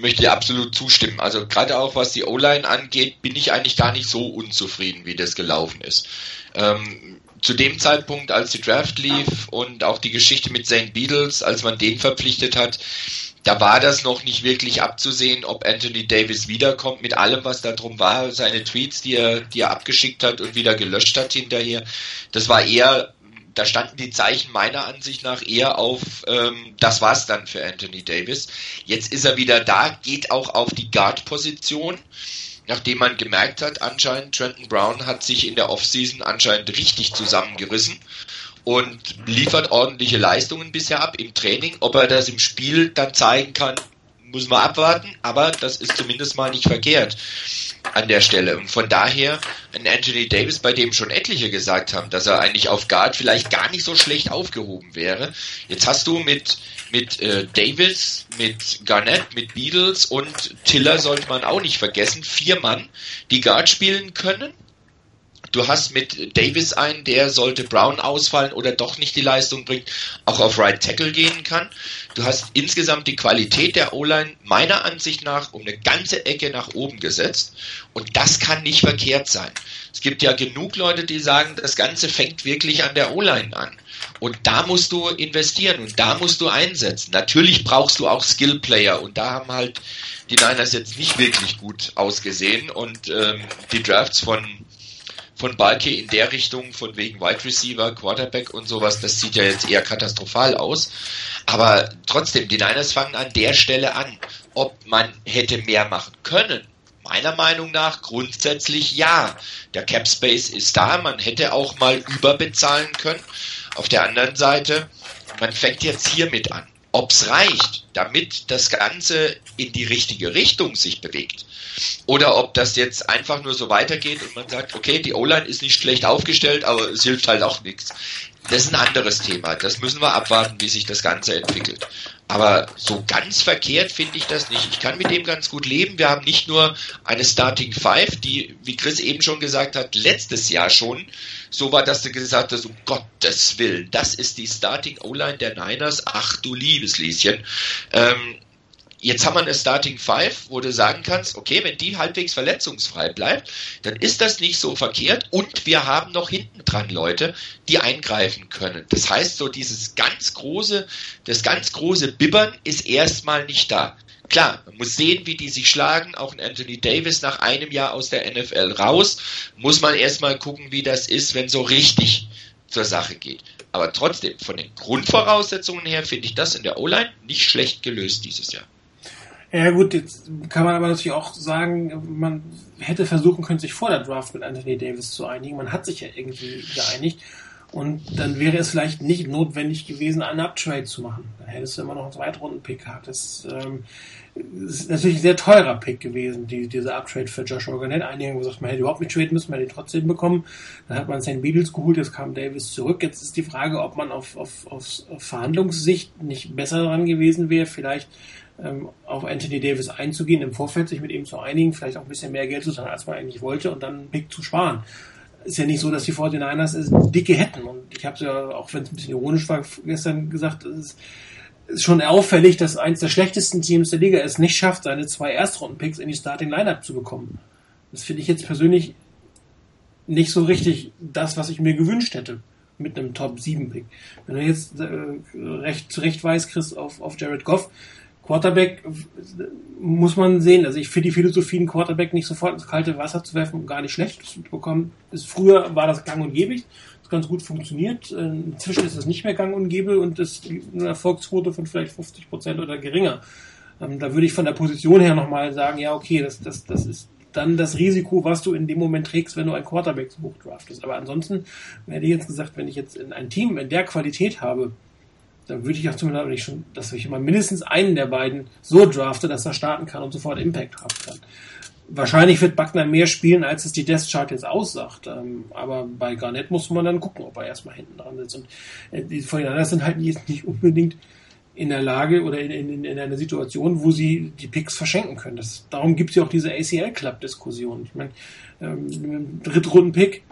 möchte ich absolut zustimmen. Also gerade auch was die O-Line angeht, bin ich eigentlich gar nicht so unzufrieden, wie das gelaufen ist. Ähm, zu dem Zeitpunkt, als die Draft lief und auch die Geschichte mit St. Beatles, als man den verpflichtet hat, da war das noch nicht wirklich abzusehen, ob Anthony Davis wiederkommt mit allem, was da drum war, seine Tweets, die er, die er abgeschickt hat und wieder gelöscht hat hinterher. Das war eher, da standen die Zeichen meiner Ansicht nach eher auf, ähm, das war's dann für Anthony Davis. Jetzt ist er wieder da, geht auch auf die Guard-Position nachdem man gemerkt hat, anscheinend Trenton Brown hat sich in der Offseason anscheinend richtig zusammengerissen und liefert ordentliche Leistungen bisher ab im Training. Ob er das im Spiel dann zeigen kann, muss man abwarten, aber das ist zumindest mal nicht verkehrt an der Stelle. Und von daher ein Anthony Davis, bei dem schon etliche gesagt haben, dass er eigentlich auf Guard vielleicht gar nicht so schlecht aufgehoben wäre. Jetzt hast du mit mit äh, Davis, mit Garnett, mit Beatles und Tiller sollte man auch nicht vergessen. Vier Mann, die Guard spielen können. Du hast mit Davis einen, der sollte Brown ausfallen oder doch nicht die Leistung bringt, auch auf Right Tackle gehen kann. Du hast insgesamt die Qualität der O-Line meiner Ansicht nach um eine ganze Ecke nach oben gesetzt. Und das kann nicht verkehrt sein. Es gibt ja genug Leute, die sagen, das Ganze fängt wirklich an der O-Line an. Und da musst du investieren und da musst du einsetzen. Natürlich brauchst du auch Skill-Player und da haben halt die Niners jetzt nicht wirklich gut ausgesehen und ähm, die Drafts von von Balke in der Richtung, von wegen Wide Receiver, Quarterback und sowas, das sieht ja jetzt eher katastrophal aus. Aber trotzdem, die Niners fangen an der Stelle an. Ob man hätte mehr machen können, meiner Meinung nach grundsätzlich ja. Der Cap Space ist da, man hätte auch mal überbezahlen können. Auf der anderen Seite, man fängt jetzt hiermit an. Ob es reicht, damit das Ganze in die richtige Richtung sich bewegt, oder ob das jetzt einfach nur so weitergeht und man sagt, okay, die O-Line ist nicht schlecht aufgestellt, aber es hilft halt auch nichts. Das ist ein anderes Thema. Das müssen wir abwarten, wie sich das Ganze entwickelt. Aber so ganz verkehrt finde ich das nicht. Ich kann mit dem ganz gut leben. Wir haben nicht nur eine Starting Five, die, wie Chris eben schon gesagt hat, letztes Jahr schon so war, dass du gesagt hast, um Gottes Willen, das ist die Starting O-Line der Niners. Ach du liebes Lieschen. Ähm, Jetzt haben wir eine Starting Five, wo du sagen kannst, okay, wenn die halbwegs verletzungsfrei bleibt, dann ist das nicht so verkehrt und wir haben noch hinten dran Leute, die eingreifen können. Das heißt, so dieses ganz große, das ganz große Bibbern ist erstmal nicht da. Klar, man muss sehen, wie die sich schlagen. Auch ein Anthony Davis nach einem Jahr aus der NFL raus, muss man erstmal gucken, wie das ist, wenn so richtig zur Sache geht. Aber trotzdem, von den Grundvoraussetzungen her finde ich das in der O-Line nicht schlecht gelöst dieses Jahr. Ja gut, jetzt kann man aber natürlich auch sagen, man hätte versuchen können, sich vor der Draft mit Anthony Davis zu einigen. Man hat sich ja irgendwie geeinigt. Und dann wäre es vielleicht nicht notwendig gewesen, einen Uptrade zu machen. Da hättest du immer noch einen Zweitrunden-Pick gehabt. Das ähm, ist natürlich ein sehr teurer Pick gewesen, die, dieser Uptrade für Joshua Garnett. Einige haben gesagt, man hätte überhaupt nicht traden müssen, man hätte ihn trotzdem bekommen. Dann hat man St. Beatles geholt, jetzt kam Davis zurück. Jetzt ist die Frage, ob man auf, auf, auf Verhandlungssicht nicht besser dran gewesen wäre, vielleicht auf Anthony Davis einzugehen, im Vorfeld sich mit ihm zu einigen, vielleicht auch ein bisschen mehr Geld zu zahlen, als man eigentlich wollte und dann einen Pick zu sparen. ist ja nicht so, dass die 49ers es dicke hätten. Und ich habe es ja, auch wenn es ein bisschen ironisch war, gestern gesagt, es ist, schon auffällig, dass eins der schlechtesten Teams der Liga es nicht schafft, seine zwei Erstrunden-Picks in die Starting-Lineup zu bekommen. Das finde ich jetzt persönlich nicht so richtig das, was ich mir gewünscht hätte mit einem Top 7 Pick. Wenn du jetzt äh, recht zurecht weißt, Chris, auf, auf Jared Goff, Quarterback muss man sehen. Also ich finde die Philosophie, einen Quarterback nicht sofort ins kalte Wasser zu werfen, gar nicht schlecht zu bekommen. Ist, früher war das gang und gäbe. Das ganz gut funktioniert. Äh, inzwischen ist es nicht mehr gang und gäbe und ist eine Erfolgsquote von vielleicht 50 Prozent oder geringer. Ähm, da würde ich von der Position her nochmal sagen, ja, okay, das, das, das ist dann das Risiko, was du in dem Moment trägst, wenn du einen Quarterback so hoch draftest. Aber ansonsten hätte ich jetzt gesagt, wenn ich jetzt in ein Team in der Qualität habe, dann würde ich auch zumindest schon, dass ich immer mindestens einen der beiden so drafte, dass er starten kann und sofort Impact haben kann. Wahrscheinlich wird Buckner mehr spielen, als es die Death Chart jetzt aussagt. Ähm, aber bei Garnett muss man dann gucken, ob er erstmal hinten dran sitzt. Und äh, die Vorhinein sind halt jetzt nicht unbedingt in der Lage oder in, in, in einer Situation, wo sie die Picks verschenken können. Das, darum gibt es ja auch diese ACL-Club-Diskussion. Ich meine, ähm, Drittrunden-Pick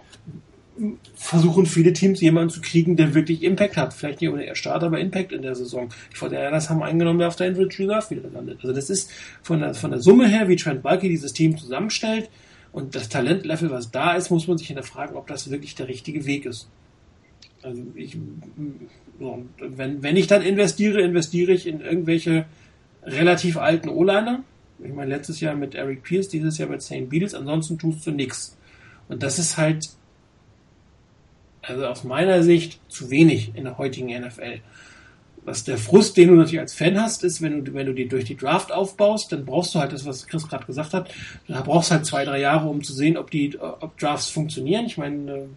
versuchen viele Teams jemanden zu kriegen, der wirklich Impact hat. Vielleicht nicht der Start, aber Impact in der Saison. Ja, das haben eingenommen, der auf der Injured Reserve wieder landet. Also das ist von der, von der Summe her, wie Trent Bulky dieses Team zusammenstellt und das Talentlevel, was da ist, muss man sich hinterfragen, ob das wirklich der richtige Weg ist. Also ich, wenn, wenn ich dann investiere, investiere ich in irgendwelche relativ alten O-Liner. Ich meine, letztes Jahr mit Eric Pierce, dieses Jahr mit St. Beatles, ansonsten tust du nichts. Und das ist halt, also aus meiner Sicht, zu wenig in der heutigen NFL. Was der Frust, den du natürlich als Fan hast, ist, wenn du, wenn du die durch die Draft aufbaust, dann brauchst du halt das, was Chris gerade gesagt hat, da brauchst du halt zwei, drei Jahre, um zu sehen, ob die, ob Drafts funktionieren. Ich meine,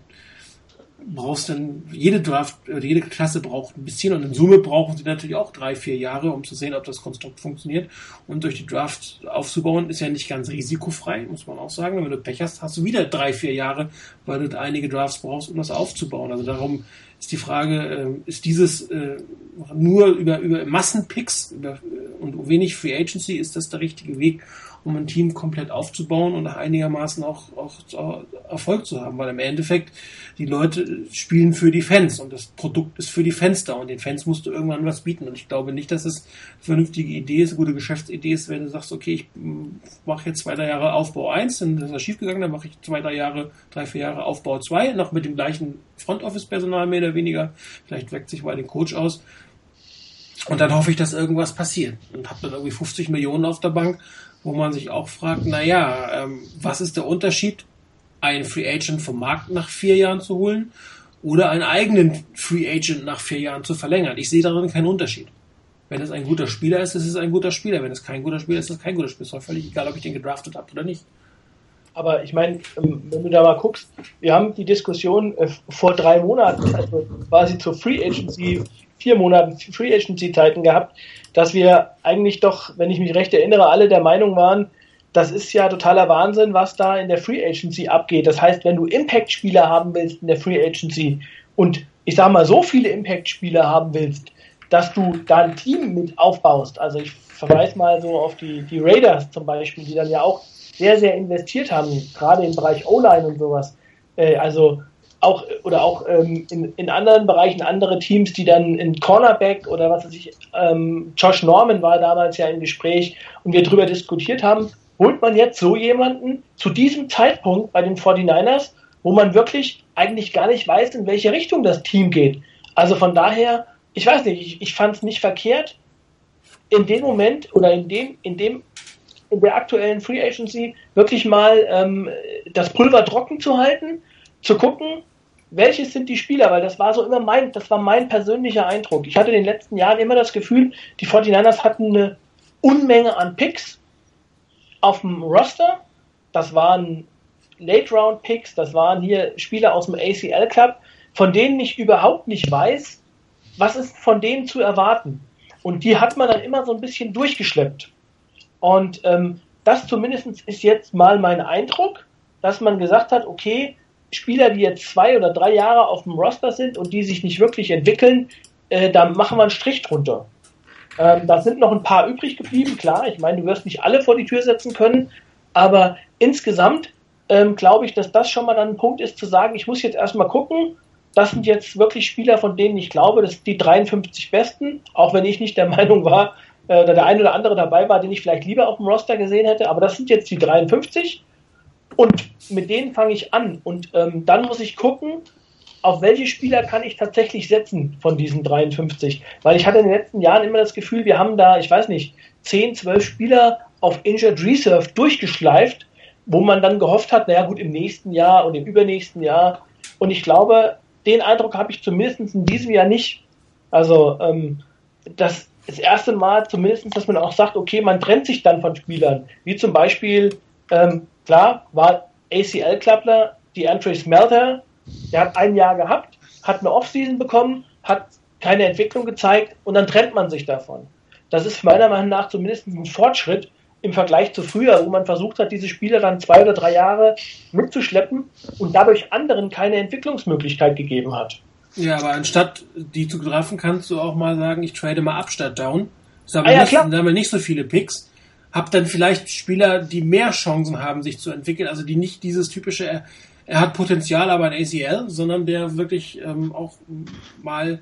brauchst dann, jede Draft, jede Klasse braucht ein bisschen und in Summe brauchen sie natürlich auch drei, vier Jahre, um zu sehen, ob das Konstrukt funktioniert. Und durch die Draft aufzubauen, ist ja nicht ganz risikofrei, muss man auch sagen. wenn du Pech hast, hast du wieder drei, vier Jahre, weil du einige Drafts brauchst, um das aufzubauen. Also darum ist die Frage, äh, ist dieses äh, nur über, über Massenpicks äh, und wenig Free Agency, ist das der richtige Weg, um ein Team komplett aufzubauen und einigermaßen auch, auch Erfolg zu haben, weil im Endeffekt die Leute spielen für die Fans und das Produkt ist für die Fans da und den Fans musst du irgendwann was bieten und ich glaube nicht, dass es eine vernünftige Idee ist, eine gute Geschäftsidee ist, wenn du sagst, okay, ich mache jetzt zwei, drei Jahre Aufbau 1, dann ist das schiefgegangen, dann mache ich zwei, drei Jahre, drei, vier Jahre Aufbau 2, noch mit dem gleichen Front Office Personal mehr oder weniger, vielleicht weckt sich mal den Coach aus. Und dann hoffe ich, dass irgendwas passiert und habe dann irgendwie 50 Millionen auf der Bank wo man sich auch fragt, naja, ähm, was ist der Unterschied, einen Free Agent vom Markt nach vier Jahren zu holen oder einen eigenen Free Agent nach vier Jahren zu verlängern? Ich sehe darin keinen Unterschied. Wenn es ein guter Spieler ist, ist es ein guter Spieler. Wenn es kein guter Spieler ist, ist es kein guter Spieler. Es ist völlig egal, ob ich den gedraftet habe oder nicht. Aber ich meine, ähm, wenn du da mal guckst, wir haben die Diskussion äh, vor drei Monaten, also quasi zur Free Agency, vier Monaten Free Agency Zeiten gehabt, dass wir eigentlich doch, wenn ich mich recht erinnere, alle der Meinung waren, das ist ja totaler Wahnsinn, was da in der Free Agency abgeht. Das heißt, wenn du Impact-Spieler haben willst in der Free Agency und ich sag mal so viele Impact-Spieler haben willst, dass du da ein Team mit aufbaust. Also ich verweise mal so auf die, die Raiders zum Beispiel, die dann ja auch sehr, sehr investiert haben, gerade im Bereich O-Line und sowas. Äh, also auch oder auch ähm, in, in anderen Bereichen andere Teams, die dann in Cornerback oder was weiß ich, ähm, Josh Norman war damals ja im Gespräch und wir darüber diskutiert haben, holt man jetzt so jemanden zu diesem Zeitpunkt bei den 49ers, wo man wirklich eigentlich gar nicht weiß, in welche Richtung das Team geht. Also von daher, ich weiß nicht, ich, ich fand es nicht verkehrt, in dem Moment oder in dem, in dem, in der aktuellen Free Agency wirklich mal ähm, das Pulver trocken zu halten, zu gucken, welches sind die Spieler, weil das war so immer mein, das war mein persönlicher Eindruck. Ich hatte in den letzten Jahren immer das Gefühl, die 49ers hatten eine Unmenge an Picks auf dem Roster. Das waren Late-Round-Picks, das waren hier Spieler aus dem ACL-Club, von denen ich überhaupt nicht weiß, was ist von denen zu erwarten. Und die hat man dann immer so ein bisschen durchgeschleppt. Und ähm, das zumindest ist jetzt mal mein Eindruck, dass man gesagt hat, okay, Spieler, die jetzt zwei oder drei Jahre auf dem Roster sind und die sich nicht wirklich entwickeln, äh, da machen wir einen Strich drunter. Ähm, da sind noch ein paar übrig geblieben, klar. Ich meine, du wirst nicht alle vor die Tür setzen können, aber insgesamt ähm, glaube ich, dass das schon mal dann ein Punkt ist, zu sagen, ich muss jetzt erstmal gucken, das sind jetzt wirklich Spieler, von denen ich glaube, dass die 53 besten, auch wenn ich nicht der [LAUGHS] Meinung war, äh, oder der ein oder andere dabei war, den ich vielleicht lieber auf dem Roster gesehen hätte, aber das sind jetzt die 53 und mit denen fange ich an und ähm, dann muss ich gucken, auf welche Spieler kann ich tatsächlich setzen von diesen 53? Weil ich hatte in den letzten Jahren immer das Gefühl, wir haben da, ich weiß nicht, 10, 12 Spieler auf Injured Reserve durchgeschleift, wo man dann gehofft hat, naja gut, im nächsten Jahr und im übernächsten Jahr. Und ich glaube, den Eindruck habe ich zumindest in diesem Jahr nicht. Also ähm, das, das erste Mal zumindest, dass man auch sagt, okay, man trennt sich dann von Spielern. Wie zum Beispiel, ähm, klar, war ACL-Klappler, die Andre Smelter, der hat ein Jahr gehabt, hat eine Offseason bekommen, hat keine Entwicklung gezeigt und dann trennt man sich davon. Das ist meiner Meinung nach zumindest ein Fortschritt im Vergleich zu früher, wo man versucht hat, diese Spieler dann zwei oder drei Jahre mitzuschleppen und dadurch anderen keine Entwicklungsmöglichkeit gegeben hat. Ja, aber anstatt die zu treffen, kannst du auch mal sagen, ich trade mal ab statt down. Da haben, ah, ja, nicht, nicht so viele Picks. Hab dann vielleicht Spieler, die mehr Chancen haben, sich zu entwickeln, also die nicht dieses typische, er, er hat Potenzial, aber ein ACL, sondern der wirklich ähm, auch mal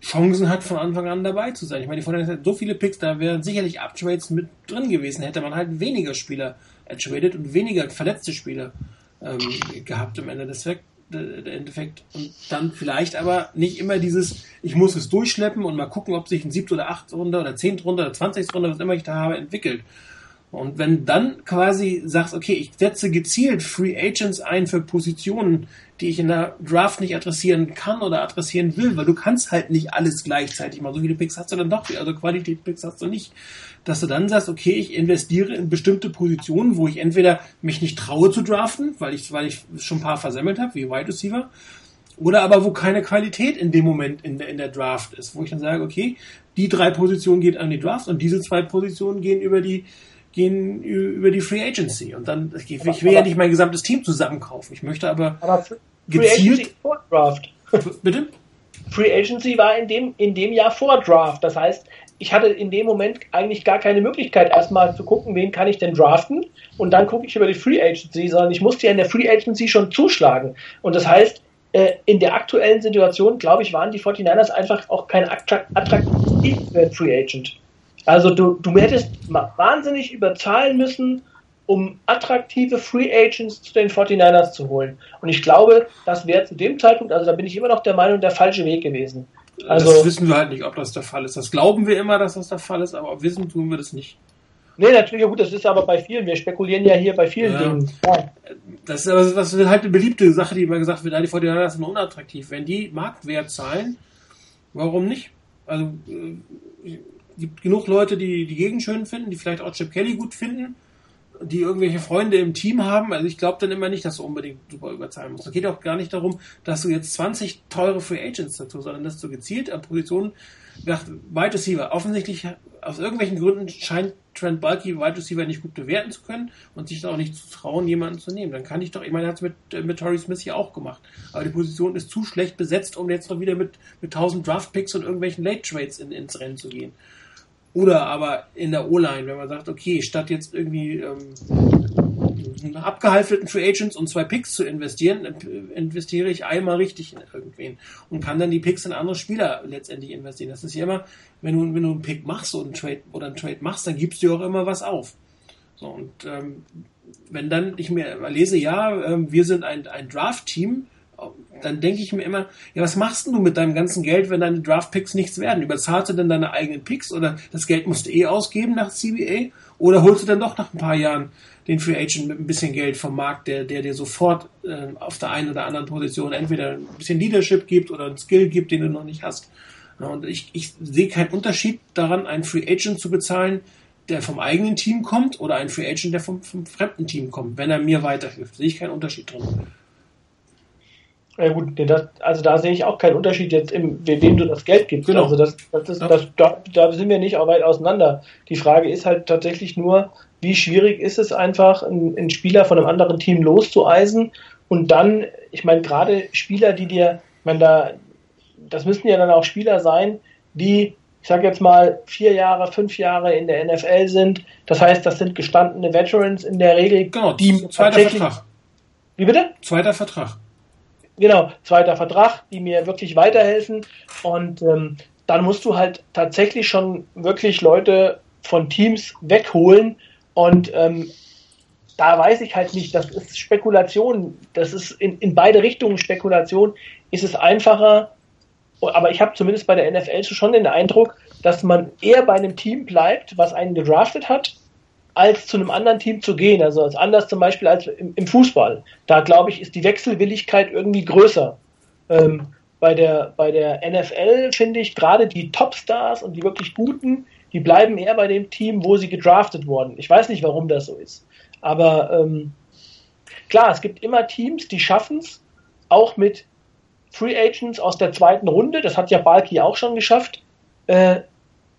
Chancen hat, von Anfang an dabei zu sein. Ich meine, die Vorteile hat so viele Picks, da wären sicherlich Uptrades mit drin gewesen, hätte man halt weniger Spieler ertradet und weniger verletzte Spieler ähm, gehabt im Ende des Zweck, der Endeffekt. Und dann vielleicht aber nicht immer dieses, ich muss es durchschleppen und mal gucken, ob sich ein siebte oder acht Runde oder zehnt Runde oder zwanzigste Runde, was immer ich da habe, entwickelt. Und wenn dann quasi sagst, okay, ich setze gezielt Free Agents ein für Positionen, die ich in der Draft nicht adressieren kann oder adressieren will, weil du kannst halt nicht alles gleichzeitig machen. So viele Picks hast du dann doch, also Qualität-Picks hast du nicht. Dass du dann sagst, okay, ich investiere in bestimmte Positionen, wo ich entweder mich nicht traue zu draften, weil ich, weil ich schon ein paar versemmelt habe, wie Wide Receiver, oder aber wo keine Qualität in dem Moment in der, in der Draft ist, wo ich dann sage, okay, die drei Positionen gehen an die Draft und diese zwei Positionen gehen über die gehen über die Free Agency. Und dann, ich, ich will aber, ja nicht mein gesamtes Team zusammenkaufen. Ich möchte aber, aber Free gezielt. Agency vor Draft. Bitte? Free Agency war in dem, in dem Jahr vor Draft. Das heißt, ich hatte in dem Moment eigentlich gar keine Möglichkeit, erstmal zu gucken, wen kann ich denn draften und dann gucke ich über die Free Agency, sondern ich musste ja in der Free Agency schon zuschlagen. Und das heißt, äh, in der aktuellen Situation, glaube ich, waren die 49ers einfach auch kein attraktiver Free Agent. Also du, du hättest wahnsinnig überzahlen müssen, um attraktive Free Agents zu den 49ers zu holen. Und ich glaube, das wäre zu dem Zeitpunkt, also da bin ich immer noch der Meinung, der falsche Weg gewesen. Also, das wissen wir halt nicht, ob das der Fall ist. Das glauben wir immer, dass das der Fall ist, aber wissen tun wir das nicht. Nee, natürlich, ja gut, das ist aber bei vielen. Wir spekulieren ja hier bei vielen ja. Dingen. Ja. Das ist aber das ist halt eine beliebte Sache, die immer gesagt wird, die 49ers sind unattraktiv. Wenn die Marktwert zahlen, warum nicht? Also äh, gibt genug Leute, die die Gegend schön finden, die vielleicht auch Chip Kelly gut finden, die irgendwelche Freunde im Team haben. Also ich glaube dann immer nicht, dass du unbedingt super überzahlen musst. Es geht auch gar nicht darum, dass du jetzt 20 teure Free Agents dazu, sondern dass du gezielt an Positionen Wide Receiver. Offensichtlich aus irgendwelchen Gründen scheint Trent Bulky Wide Receiver nicht gut bewerten zu können und sich auch nicht zu trauen, jemanden zu nehmen. Dann kann ich doch, ich meine, er hat es mit, äh, mit Torrey Smith ja auch gemacht. Aber die Position ist zu schlecht besetzt, um jetzt noch wieder mit, mit 1000 Draft Picks und irgendwelchen Late Trades in, ins Rennen zu gehen. Oder aber in der O-Line, wenn man sagt, okay, statt jetzt irgendwie ähm, abgehalfterten Free Agents und zwei Picks zu investieren, investiere ich einmal richtig in irgendwen und kann dann die Picks in andere Spieler letztendlich investieren. Das ist ja immer, wenn du, wenn du einen Pick machst oder einen Trade, oder einen Trade machst, dann gibst du auch immer was auf. So, und ähm, wenn dann ich mir lese, ja, ähm, wir sind ein, ein Draft-Team, dann denke ich mir immer, ja, was machst du mit deinem ganzen Geld, wenn deine Draft-Picks nichts werden? Überzahlst du denn deine eigenen Picks oder das Geld musst du eh ausgeben nach CBA? Oder holst du dann doch nach ein paar Jahren den Free Agent mit ein bisschen Geld vom Markt, der, der dir sofort äh, auf der einen oder anderen Position entweder ein bisschen Leadership gibt oder einen Skill gibt, den du noch nicht hast? Ja, und ich, ich sehe keinen Unterschied daran, einen Free Agent zu bezahlen, der vom eigenen Team kommt oder einen Free Agent, der vom, vom fremden Team kommt, wenn er mir weiterhilft. Sehe ich keinen Unterschied drin. Ja gut, das, also da sehe ich auch keinen Unterschied jetzt, im, wem du das Geld gibst. Genau. Also das, das ist, das, da, da sind wir nicht auch weit auseinander. Die Frage ist halt tatsächlich nur, wie schwierig ist es einfach, einen, einen Spieler von einem anderen Team loszueisen und dann, ich meine, gerade Spieler, die dir, ich meine, da, das müssten ja dann auch Spieler sein, die ich sage jetzt mal, vier Jahre, fünf Jahre in der NFL sind. Das heißt, das sind gestandene Veterans in der Regel. Genau, die zweiter Vertrag. Wie bitte? Zweiter Vertrag. Genau, zweiter Vertrag, die mir wirklich weiterhelfen. Und ähm, dann musst du halt tatsächlich schon wirklich Leute von Teams wegholen. Und ähm, da weiß ich halt nicht, das ist Spekulation, das ist in, in beide Richtungen Spekulation. Ist es einfacher, aber ich habe zumindest bei der NFL schon den Eindruck, dass man eher bei einem Team bleibt, was einen gedraftet hat, als zu einem anderen Team zu gehen. Also als anders zum Beispiel als im, im Fußball. Da glaube ich, ist die Wechselwilligkeit irgendwie größer. Ähm, bei der, bei der NFL finde ich gerade die Topstars und die wirklich Guten, die bleiben eher bei dem Team, wo sie gedraftet wurden. Ich weiß nicht, warum das so ist. Aber ähm, klar, es gibt immer Teams, die schaffen es, auch mit Free Agents aus der zweiten Runde, das hat ja Balki auch schon geschafft, äh,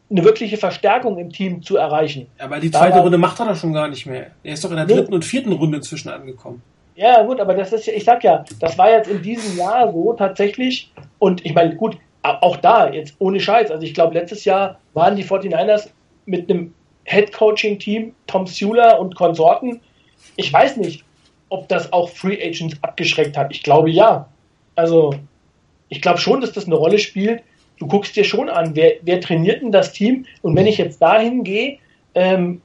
eine wirkliche Verstärkung im Team zu erreichen. Aber die zweite da Runde macht er doch schon gar nicht mehr. Er ist doch in der dritten und vierten Runde inzwischen angekommen. Ja, gut, aber das ist ja, ich sag ja, das war jetzt in diesem Jahr so tatsächlich. Und ich meine, gut, auch da, jetzt ohne Scheiß. Also ich glaube, letztes Jahr waren die 49ers mit einem Head-Coaching-Team, Tom Sula und Konsorten. Ich weiß nicht, ob das auch Free Agents abgeschreckt hat. Ich glaube ja. Also, ich glaube schon, dass das eine Rolle spielt. Du guckst dir schon an, wer, wer trainiert denn das Team? Und wenn ich jetzt dahin gehe, ähm,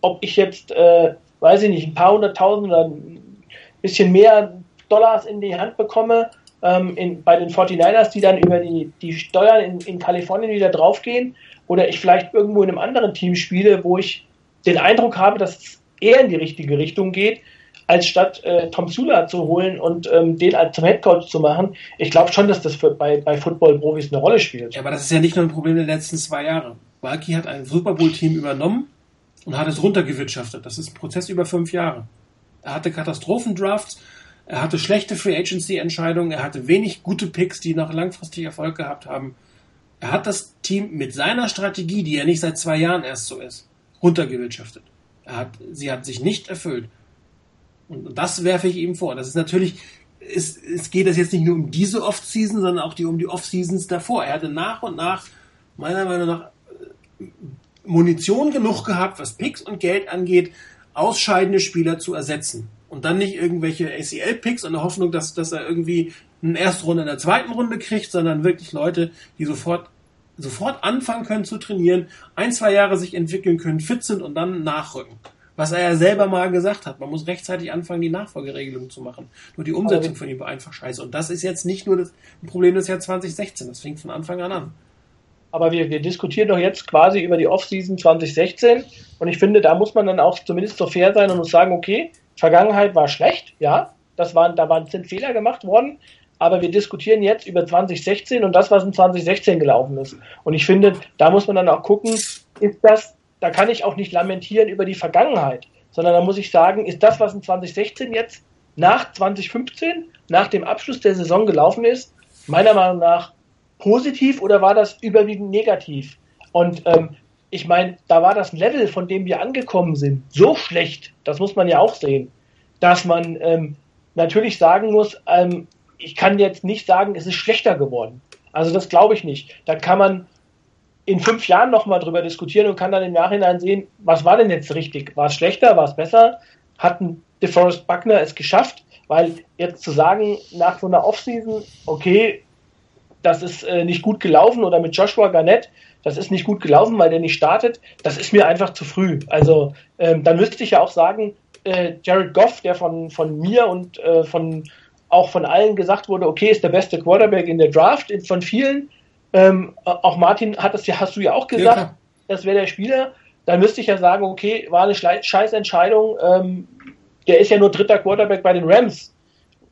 ob ich jetzt, äh, weiß ich nicht, ein paar hunderttausend oder ein bisschen mehr Dollars in die Hand bekomme, ähm, in, bei den 49ers, die dann über die, die Steuern in, in Kalifornien wieder draufgehen, oder ich vielleicht irgendwo in einem anderen Team spiele, wo ich den Eindruck habe, dass es eher in die richtige Richtung geht, als statt äh, Tom Sula zu holen und ähm, den als zum Headcoach zu machen. Ich glaube schon, dass das für, bei, bei Football-Profis eine Rolle spielt. Ja, aber das ist ja nicht nur ein Problem der letzten zwei Jahre. Balki hat ein Super Bowl-Team übernommen und hat es runtergewirtschaftet. Das ist ein Prozess über fünf Jahre. Er hatte Katastrophendrafts, er hatte schlechte Free Agency-Entscheidungen, er hatte wenig gute Picks, die noch langfristig Erfolg gehabt haben. Er hat das Team mit seiner Strategie, die ja nicht seit zwei Jahren erst so ist, runtergewirtschaftet. Er hat, sie hat sich nicht erfüllt. Und das werfe ich ihm vor. Das ist natürlich, es, es geht es jetzt nicht nur um diese Off-Season, sondern auch die, um die Off-Seasons davor. Er hatte nach und nach, meiner Meinung nach, Munition genug gehabt, was Picks und Geld angeht, ausscheidende Spieler zu ersetzen. Und dann nicht irgendwelche ACL-Picks in der Hoffnung, dass, dass er irgendwie eine erste Runde in der zweiten Runde kriegt, sondern wirklich Leute, die sofort, sofort anfangen können zu trainieren, ein, zwei Jahre sich entwickeln können, fit sind und dann nachrücken. Was er ja selber mal gesagt hat. Man muss rechtzeitig anfangen, die Nachfolgeregelung zu machen. Nur die Umsetzung von ihm war einfach scheiße. Und das ist jetzt nicht nur das Problem des Jahres 2016. Das fängt von Anfang an an. Aber wir, wir diskutieren doch jetzt quasi über die Offseason 2016. Und ich finde, da muss man dann auch zumindest so fair sein und muss sagen, okay, Vergangenheit war schlecht, ja. Das waren, da waren, sind Fehler gemacht worden. Aber wir diskutieren jetzt über 2016 und das, was in 2016 gelaufen ist. Und ich finde, da muss man dann auch gucken, ist das da kann ich auch nicht lamentieren über die Vergangenheit, sondern da muss ich sagen, ist das, was in 2016 jetzt nach 2015, nach dem Abschluss der Saison gelaufen ist, meiner Meinung nach positiv oder war das überwiegend negativ? Und ähm, ich meine, da war das Level, von dem wir angekommen sind, so schlecht, das muss man ja auch sehen, dass man ähm, natürlich sagen muss, ähm, ich kann jetzt nicht sagen, es ist schlechter geworden. Also das glaube ich nicht. Da kann man in fünf Jahren nochmal drüber diskutieren und kann dann im Nachhinein sehen, was war denn jetzt richtig? War es schlechter? War es besser? Hatten DeForest Buckner es geschafft? Weil jetzt zu sagen, nach so einer Offseason, okay, das ist äh, nicht gut gelaufen oder mit Joshua Garnett, das ist nicht gut gelaufen, weil der nicht startet, das ist mir einfach zu früh. Also ähm, dann müsste ich ja auch sagen, äh, Jared Goff, der von, von mir und äh, von auch von allen gesagt wurde, okay, ist der beste Quarterback in der Draft, von vielen, ähm, auch Martin hat das ja, hast du ja auch gesagt, ja, das wäre der Spieler. Dann müsste ich ja sagen, okay, war eine scheiß Entscheidung. Ähm, der ist ja nur dritter Quarterback bei den Rams.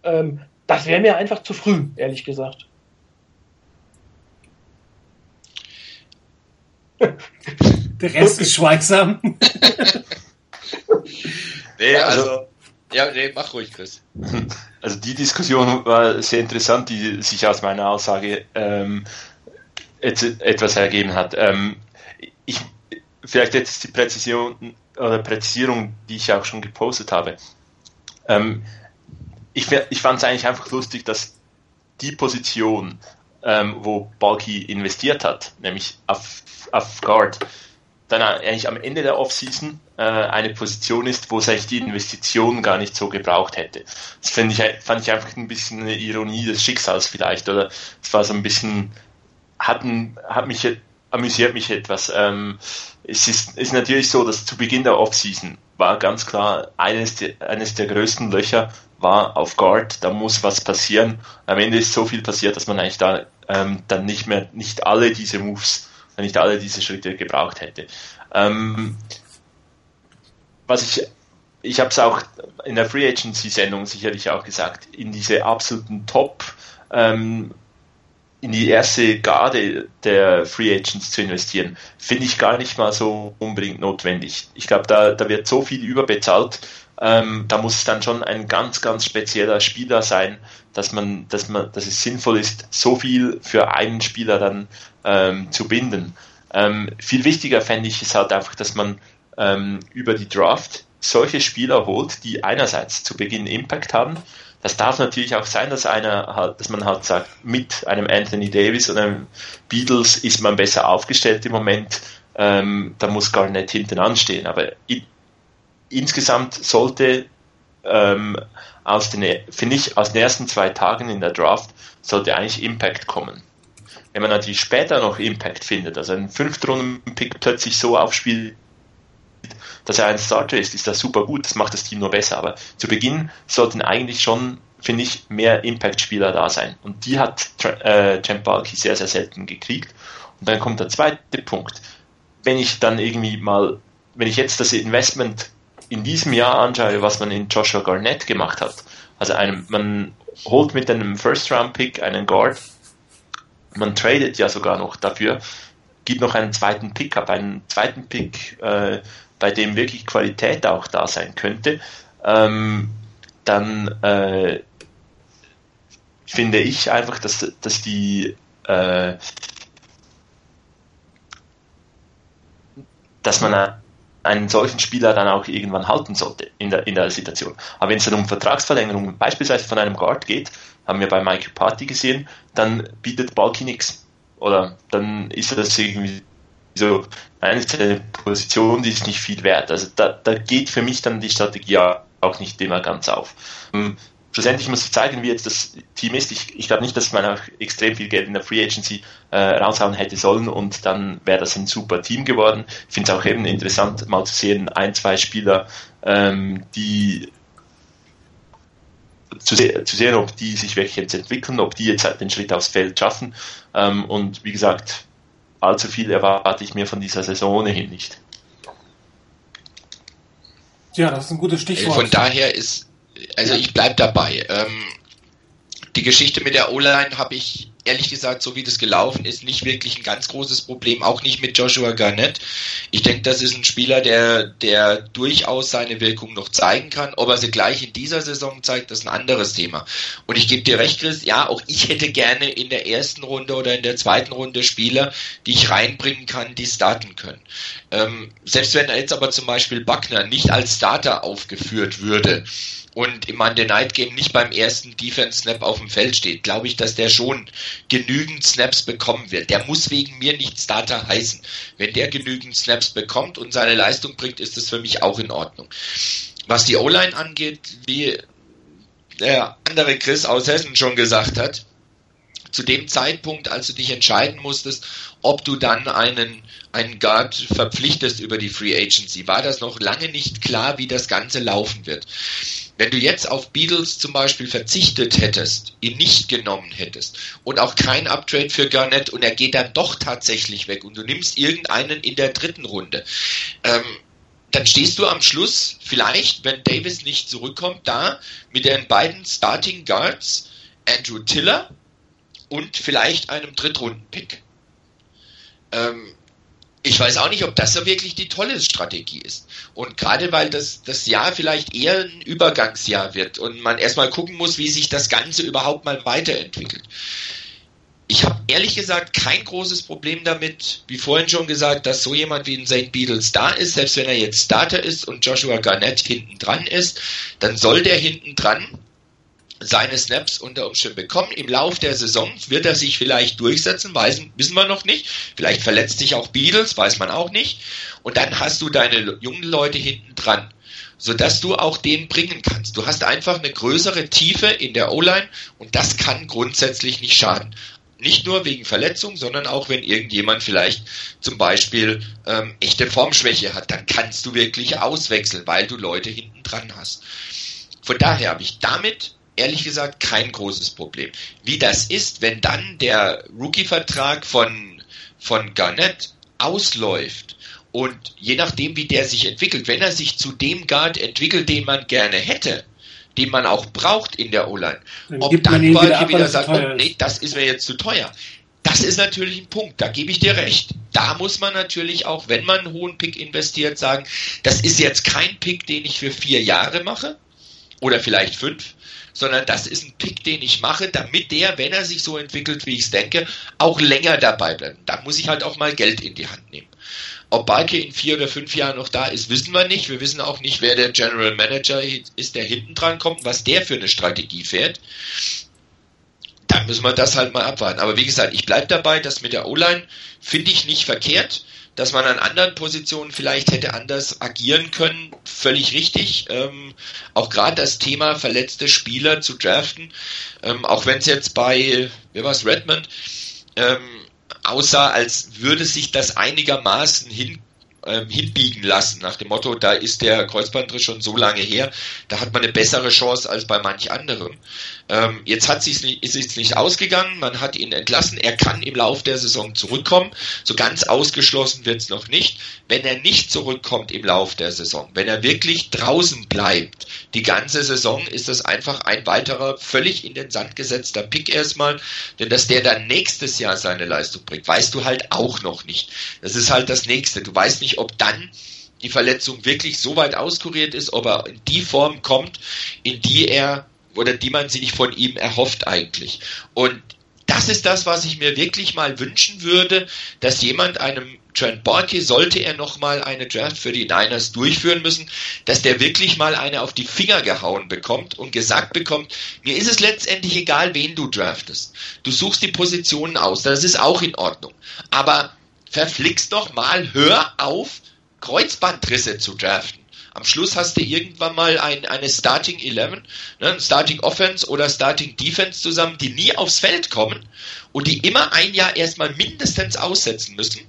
Ähm, das wäre mir einfach zu früh, ehrlich gesagt. [LAUGHS] Der Rest ist schweigsam. [LAUGHS] nee, also, ja, nee, mach ruhig, Chris. Also die Diskussion war sehr interessant, die sich aus meiner Aussage ähm, etwas ergeben hat. Ähm, ich, vielleicht jetzt die Präzision oder Präzisierung, die ich auch schon gepostet habe. Ähm, ich, ich fand es eigentlich einfach lustig, dass die Position ähm, wo Balky investiert hat, nämlich auf, auf Guard, dann eigentlich am Ende der Offseason äh, eine Position ist, wo es eigentlich die Investition gar nicht so gebraucht hätte. Das ich, fand ich einfach ein bisschen eine Ironie des Schicksals vielleicht, oder es war so ein bisschen, hatten, hat mich, amüsiert mich etwas. Ähm, es ist, ist natürlich so, dass zu Beginn der Offseason war ganz klar, eines der, eines der größten Löcher war auf Guard, da muss was passieren. Am Ende ist so viel passiert, dass man eigentlich da ähm, dann nicht mehr, nicht alle diese Moves, nicht alle diese Schritte gebraucht hätte. Ähm, was ich, ich habe es auch in der Free Agency Sendung sicherlich auch gesagt, in diese absoluten Top, ähm, in die erste Garde der Free Agents zu investieren, finde ich gar nicht mal so unbedingt notwendig. Ich glaube, da, da wird so viel überbezahlt, ähm, da muss es dann schon ein ganz, ganz spezieller Spieler sein, dass man, dass man, dass es sinnvoll ist, so viel für einen Spieler dann ähm, zu binden. Ähm, viel wichtiger fände ich es halt einfach, dass man ähm, über die Draft solche Spieler holt, die einerseits zu Beginn Impact haben. Das darf natürlich auch sein, dass einer halt, dass man halt sagt, mit einem Anthony Davis oder einem Beatles ist man besser aufgestellt im Moment. Ähm, da muss gar nicht hinten anstehen. Aber in, insgesamt sollte ähm, aus den, finde ich, aus den ersten zwei Tagen in der Draft sollte eigentlich Impact kommen. Wenn man natürlich später noch Impact findet, also ein Fünftrunden-Pick plötzlich so aufspielt, dass er ein Starter ist, ist das super gut, das macht das Team nur besser. Aber zu Beginn sollten eigentlich schon, finde ich, mehr Impact-Spieler da sein. Und die hat äh, Champ Balky sehr, sehr selten gekriegt. Und dann kommt der zweite Punkt. Wenn ich dann irgendwie mal, wenn ich jetzt das Investment in diesem Jahr anschaue, was man in Joshua Garnett gemacht hat, also einem, man holt mit einem First-Round-Pick einen Guard, man tradet ja sogar noch dafür, gibt noch einen zweiten Pick ab, einen zweiten Pick, äh, bei dem wirklich Qualität auch da sein könnte, ähm, dann äh, finde ich einfach, dass, dass die äh, dass man einen solchen Spieler dann auch irgendwann halten sollte in der, in der Situation. Aber wenn es dann um Vertragsverlängerung beispielsweise von einem Guard geht, haben wir bei Michael Party gesehen, dann bietet Balki nichts. Oder dann ist das irgendwie so eine Position, die ist nicht viel wert. Also da, da geht für mich dann die Strategie auch nicht immer ganz auf. Ähm, schlussendlich muss ich zeigen, wie jetzt das Team ist. Ich, ich glaube nicht, dass man auch extrem viel Geld in der Free Agency äh, raushauen hätte sollen und dann wäre das ein super Team geworden. Ich finde es auch eben interessant, mal zu sehen, ein, zwei Spieler, ähm, die zu, se zu, sehen, ob die sich wirklich jetzt entwickeln, ob die jetzt halt den Schritt aufs Feld schaffen. Ähm, und wie gesagt, allzu viel erwarte ich mir von dieser Saison ohnehin nicht. Ja, das ist ein gutes Stichwort. Von daher ist also ich bleib dabei. Ähm, die Geschichte mit der O-Line habe ich ehrlich gesagt, so wie das gelaufen ist, nicht wirklich ein ganz großes Problem, auch nicht mit Joshua Garnett. Ich denke, das ist ein Spieler, der, der durchaus seine Wirkung noch zeigen kann. Ob er sie gleich in dieser Saison zeigt, das ist ein anderes Thema. Und ich gebe dir recht, Chris, ja, auch ich hätte gerne in der ersten Runde oder in der zweiten Runde Spieler, die ich reinbringen kann, die starten können. Ähm, selbst wenn jetzt aber zum Beispiel Buckner nicht als Starter aufgeführt würde, und im Monday Night Game nicht beim ersten Defense Snap auf dem Feld steht, glaube ich, dass der schon genügend Snaps bekommen wird. Der muss wegen mir nicht Starter heißen. Wenn der genügend Snaps bekommt und seine Leistung bringt, ist das für mich auch in Ordnung. Was die O-Line angeht, wie der andere Chris aus Hessen schon gesagt hat, zu dem Zeitpunkt, als du dich entscheiden musstest, ob du dann einen, einen Guard verpflichtest über die Free Agency, war das noch lange nicht klar, wie das Ganze laufen wird. Wenn du jetzt auf Beatles zum Beispiel verzichtet hättest, ihn nicht genommen hättest und auch kein Uptrade für Garnett und er geht dann doch tatsächlich weg und du nimmst irgendeinen in der dritten Runde, ähm, dann stehst du am Schluss vielleicht, wenn Davis nicht zurückkommt, da mit den beiden Starting Guards, Andrew Tiller und vielleicht einem Drittrunden-Pick. Ähm, ich weiß auch nicht, ob das so wirklich die tolle Strategie ist. Und gerade weil das, das Jahr vielleicht eher ein Übergangsjahr wird und man erstmal gucken muss, wie sich das Ganze überhaupt mal weiterentwickelt. Ich habe ehrlich gesagt kein großes Problem damit, wie vorhin schon gesagt, dass so jemand wie ein St. Beatles da ist, selbst wenn er jetzt Starter ist und Joshua Garnett hinten dran ist, dann soll der hinten dran seine Snaps unter Umständen bekommen. Im Lauf der Saison wird er sich vielleicht durchsetzen, weiß, wissen wir noch nicht. Vielleicht verletzt sich auch Beatles, weiß man auch nicht. Und dann hast du deine jungen Leute hinten dran, sodass du auch den bringen kannst. Du hast einfach eine größere Tiefe in der O-Line und das kann grundsätzlich nicht schaden. Nicht nur wegen Verletzung, sondern auch wenn irgendjemand vielleicht zum Beispiel ähm, echte Formschwäche hat, dann kannst du wirklich auswechseln, weil du Leute hinten dran hast. Von daher habe ich damit ehrlich gesagt kein großes Problem. Wie das ist, wenn dann der Rookie-Vertrag von, von Garnett ausläuft und je nachdem, wie der sich entwickelt, wenn er sich zu dem Guard entwickelt, den man gerne hätte, den man auch braucht in der O-Line, ob dann Balke wieder sagt, oh, nee, das ist mir jetzt zu teuer. Das ist natürlich ein Punkt, da gebe ich dir recht. Da muss man natürlich auch, wenn man einen hohen Pick investiert, sagen, das ist jetzt kein Pick, den ich für vier Jahre mache oder vielleicht fünf, sondern das ist ein Pick, den ich mache, damit der, wenn er sich so entwickelt, wie ich es denke, auch länger dabei bleibt. Da muss ich halt auch mal Geld in die Hand nehmen. Ob Balke in vier oder fünf Jahren noch da ist, wissen wir nicht. Wir wissen auch nicht, wer der General Manager ist, der hinten dran kommt, was der für eine Strategie fährt. Da müssen wir das halt mal abwarten. Aber wie gesagt, ich bleibe dabei, dass mit der O-Line finde ich nicht verkehrt dass man an anderen Positionen vielleicht hätte anders agieren können, völlig richtig. Ähm, auch gerade das Thema verletzte Spieler zu draften, ähm, auch wenn es jetzt bei, wer war es, Redmond, ähm, aussah, als würde sich das einigermaßen hin, ähm, hinbiegen lassen, nach dem Motto, da ist der Kreuzbandriss schon so lange her, da hat man eine bessere Chance als bei manch anderem. Ähm, jetzt hat sich's nicht, ist es nicht ausgegangen, man hat ihn entlassen, er kann im Lauf der Saison zurückkommen. So ganz ausgeschlossen wird's noch nicht. Wenn er nicht zurückkommt im Lauf der Saison, wenn er wirklich draußen bleibt, die ganze Saison ist das einfach ein weiterer völlig in den Sand gesetzter Pick erstmal, denn dass der dann nächstes Jahr seine Leistung bringt, weißt du halt auch noch nicht. Das ist halt das nächste. Du weißt nicht, ob dann die Verletzung wirklich so weit auskuriert ist, ob er in die Form kommt, in die er oder die man sich von ihm erhofft eigentlich. Und das ist das, was ich mir wirklich mal wünschen würde, dass jemand einem Trent Borke, sollte er nochmal eine Draft für die Niners durchführen müssen, dass der wirklich mal eine auf die Finger gehauen bekommt und gesagt bekommt, mir ist es letztendlich egal, wen du draftest. Du suchst die Positionen aus, das ist auch in Ordnung. Aber verflixt doch mal, hör auf, Kreuzbandrisse zu draften. Am Schluss hast du irgendwann mal ein, eine Starting 11, ne, Starting Offense oder Starting Defense zusammen, die nie aufs Feld kommen und die immer ein Jahr erstmal mindestens aussetzen müssen.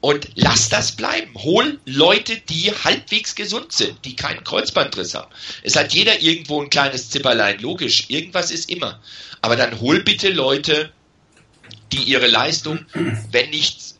Und lass das bleiben. Hol Leute, die halbwegs gesund sind, die keinen Kreuzbandriss haben. Es hat jeder irgendwo ein kleines Zipperlein, logisch. Irgendwas ist immer. Aber dann hol bitte Leute, die ihre Leistung, wenn nicht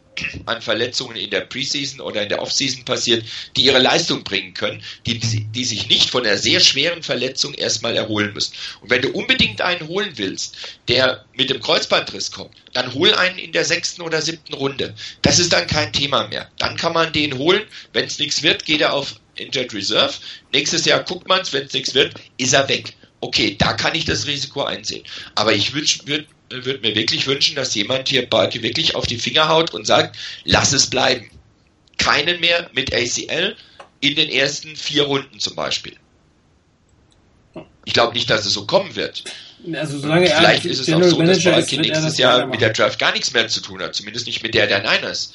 an Verletzungen in der Preseason oder in der Offseason passiert, die ihre Leistung bringen können, die, die sich nicht von einer sehr schweren Verletzung erstmal erholen müssen. Und wenn du unbedingt einen holen willst, der mit dem Kreuzbandriss kommt, dann hol einen in der sechsten oder siebten Runde. Das ist dann kein Thema mehr. Dann kann man den holen. Wenn es nichts wird, geht er auf Injured Reserve. Nächstes Jahr guckt man es, wenn es nichts wird, ist er weg. Okay, da kann ich das Risiko einsehen. Aber ich würde würde mir wirklich wünschen, dass jemand hier Balke wirklich auf die Finger haut und sagt, lass es bleiben. Keinen mehr mit ACL in den ersten vier Runden zum Beispiel. Ich glaube nicht, dass es so kommen wird. Also solange er Vielleicht ist es auch so, dass Balke nächstes Jahr mit der Draft gar nichts mehr zu tun hat. Zumindest nicht mit der der Niners.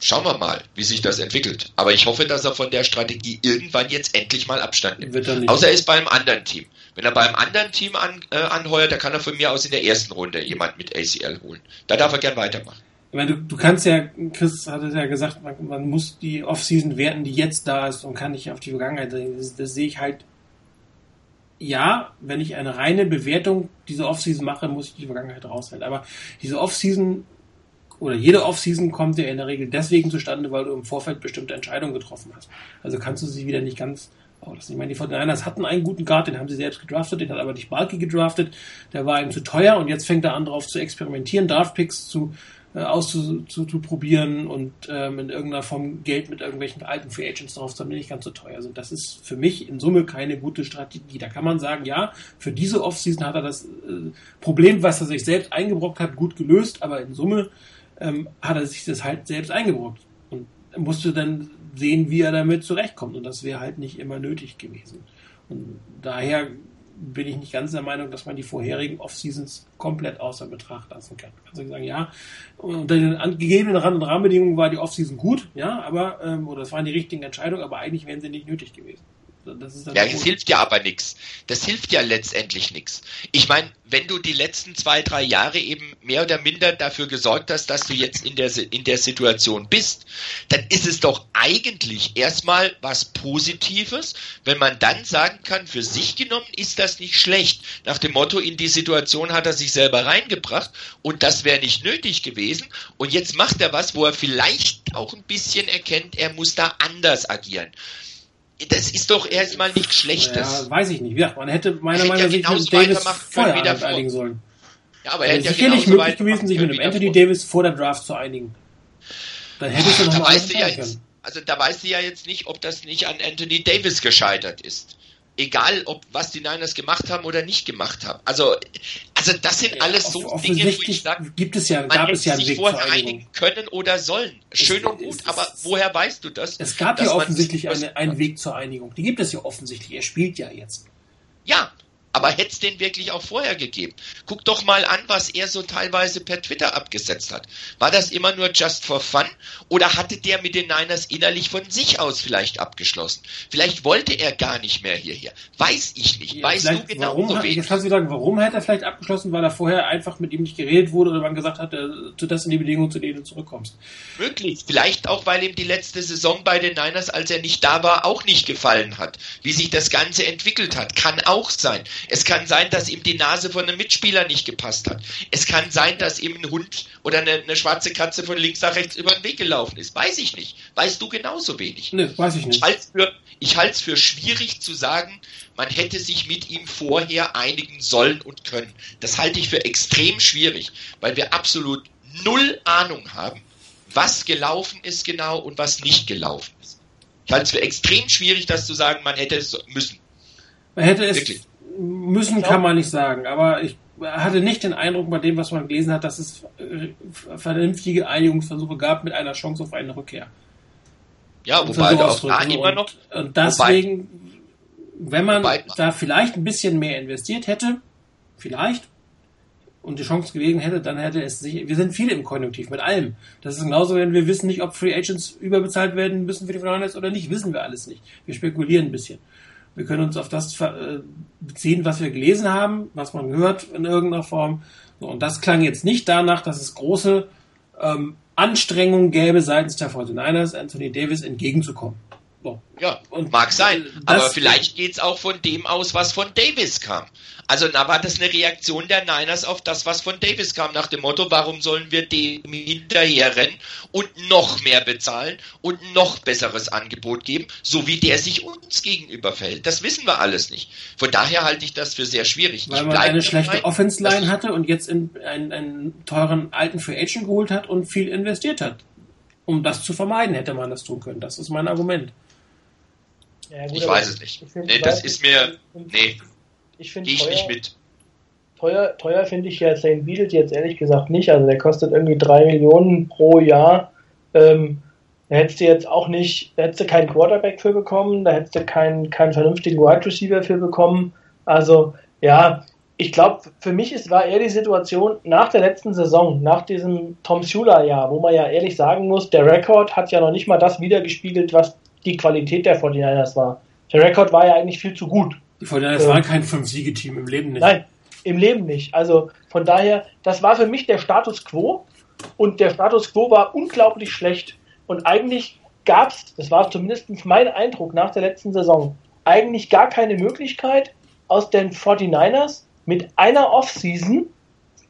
Schauen wir mal, wie sich das entwickelt. Aber ich hoffe, dass er von der Strategie irgendwann jetzt endlich mal Abstand nimmt. Außer er ist beim anderen Team. Wenn er beim anderen Team an, äh, anheuert, dann kann er von mir aus in der ersten Runde jemand mit ACL holen. Da darf er gern weitermachen. Meine, du, du kannst ja, Chris hat es ja gesagt, man, man muss die Offseason werten, die jetzt da ist und kann nicht auf die Vergangenheit sehen. Das, das sehe ich halt ja, wenn ich eine reine Bewertung dieser Offseason mache, muss ich die Vergangenheit raushalten. Aber diese Offseason oder jede Offseason kommt ja in der Regel deswegen zustande, weil du im Vorfeld bestimmte Entscheidungen getroffen hast. Also kannst du sie wieder nicht ganz Oh, das, ich meine, die 49ers hatten einen guten Guard, den haben sie selbst gedraftet, den hat aber nicht Balky gedraftet, der war ihm zu teuer und jetzt fängt er an, darauf zu experimentieren, Draftpicks zu, äh, auszuprobieren und ähm, in irgendeiner Form Geld mit irgendwelchen alten Free Agents drauf zu haben, die nicht ganz so teuer sind. Das ist für mich in Summe keine gute Strategie. Da kann man sagen, ja, für diese Offseason hat er das äh, Problem, was er sich selbst eingebrockt hat, gut gelöst, aber in Summe ähm, hat er sich das halt selbst eingebrockt und musste dann sehen, wie er damit zurechtkommt. Und das wäre halt nicht immer nötig gewesen. Und daher bin ich nicht ganz der Meinung, dass man die vorherigen Off-Seasons komplett außer Betracht lassen kann. Also sagen, ja, unter den gegebenen Rahmenbedingungen war die Off-Season gut, ja, aber, ähm, oder das waren die richtigen Entscheidungen, aber eigentlich wären sie nicht nötig gewesen ja, das hilft ja aber nichts. Das hilft ja letztendlich nichts. Ich meine, wenn du die letzten zwei, drei Jahre eben mehr oder minder dafür gesorgt hast, dass du jetzt in der, in der Situation bist, dann ist es doch eigentlich erstmal was Positives, wenn man dann sagen kann, für sich genommen ist das nicht schlecht. Nach dem Motto, in die Situation hat er sich selber reingebracht und das wäre nicht nötig gewesen. Und jetzt macht er was, wo er vielleicht auch ein bisschen erkennt, er muss da anders agieren das ist doch erstmal nichts Schlechtes. Ja, weiß ich nicht. Ja, man hätte meiner Meinung nach ja Davis vorher einigen sollen. Ja, aber er hätte ja sicherlich möglich gewesen, sich mit dem Anthony vor. Davis vor der Draft zu einigen. Dann hättest du noch da mal weißt du ja jetzt, Also da weißt du ja jetzt nicht, ob das nicht an Anthony Davis gescheitert ist egal ob was die Niners gemacht haben oder nicht gemacht haben. Also, also das sind alles so Off Dinge, wo ich sage, gibt es ja, gab es ja einen sich Weg vorher einigen können oder sollen. Schön es, und gut, aber woher weißt du das? Es gab ja offensichtlich eine, einen Weg zur Einigung. Die gibt es ja offensichtlich. Er spielt ja jetzt. Ja, aber hätte es den wirklich auch vorher gegeben? Guck doch mal an, was er so teilweise per Twitter abgesetzt hat. War das immer nur just for fun? Oder hatte der mit den Niners innerlich von sich aus vielleicht abgeschlossen? Vielleicht wollte er gar nicht mehr hierher. Weiß ich nicht. Weißt du genau warum, so wenig? Jetzt kannst du sagen, warum hat er vielleicht abgeschlossen? Weil er vorher einfach mit ihm nicht geredet wurde oder man gesagt hat, du das sind die Bedingungen, zu denen du zurückkommst. Möglich. Vielleicht auch, weil ihm die letzte Saison bei den Niners, als er nicht da war, auch nicht gefallen hat. Wie sich das Ganze entwickelt hat. Kann auch sein. Es kann sein, dass ihm die Nase von einem Mitspieler nicht gepasst hat. Es kann sein, dass ihm ein Hund oder eine, eine schwarze Katze von links nach rechts über den Weg gelaufen ist. Weiß ich nicht. Weißt du genauso wenig. Nee, weiß ich nicht. Ich halte es für, für schwierig zu sagen, man hätte sich mit ihm vorher einigen sollen und können. Das halte ich für extrem schwierig, weil wir absolut null Ahnung haben, was gelaufen ist genau und was nicht gelaufen ist. Ich halte es für extrem schwierig, das zu sagen, man hätte es müssen. Man hätte es Wirklich müssen kann man nicht sagen, aber ich hatte nicht den Eindruck bei dem, was man gelesen hat, dass es äh, vernünftige Einigungsversuche gab mit einer Chance auf eine Rückkehr. Ja, wobei so auch da immer noch. Und deswegen, wobei, wenn man wobei, da vielleicht ein bisschen mehr investiert hätte, vielleicht, und die Chance gewesen hätte, dann hätte es sich, wir sind viele im Konjunktiv mit allem. Das ist genauso, wenn wir wissen nicht, ob Free Agents überbezahlt werden müssen für die Finals oder nicht, wissen wir alles nicht. Wir spekulieren ein bisschen. Wir können uns auf das äh, beziehen, was wir gelesen haben, was man hört in irgendeiner Form. und das klang jetzt nicht danach, dass es große ähm, Anstrengungen gäbe seitens der 49ers, Anthony Davis entgegenzukommen. Ja, und mag sein. Aber vielleicht geht es auch von dem aus, was von Davis kam. Also da war das eine Reaktion der Niners auf das, was von Davis kam, nach dem Motto, warum sollen wir dem hinterherrennen und noch mehr bezahlen und noch besseres Angebot geben, so wie der sich uns gegenüber verhält. Das wissen wir alles nicht. Von daher halte ich das für sehr schwierig. Weil man eine schlechte Offense-Line hatte und jetzt in einen, einen teuren alten Free Agent geholt hat und viel investiert hat. Um das zu vermeiden, hätte man das tun können. Das ist mein Argument. Ja, gut, ich weiß es nicht. Nee, das ist mir. Nee. Ich finde ich nicht mit. Teuer, teuer finde ich ja St. Beatles jetzt ehrlich gesagt nicht. Also der kostet irgendwie 3 Millionen pro Jahr. Ähm, da hättest du jetzt auch nicht, da hättest du keinen Quarterback für bekommen, da hättest du keinen, keinen vernünftigen Wide Receiver für bekommen. Also, ja, ich glaube, für mich ist, war eher die Situation nach der letzten Saison, nach diesem Tom Sula-Jahr, wo man ja ehrlich sagen muss, der Rekord hat ja noch nicht mal das wiedergespiegelt, was die Qualität der 49ers war. Der Rekord war ja eigentlich viel zu gut. Die 49ers ähm, waren kein Fünf-Siege-Team im Leben nicht. Nein, im Leben nicht. Also von daher, das war für mich der Status quo und der Status quo war unglaublich schlecht. Und eigentlich gab es, das war zumindest mein Eindruck nach der letzten Saison, eigentlich gar keine Möglichkeit aus den 49ers mit einer Offseason,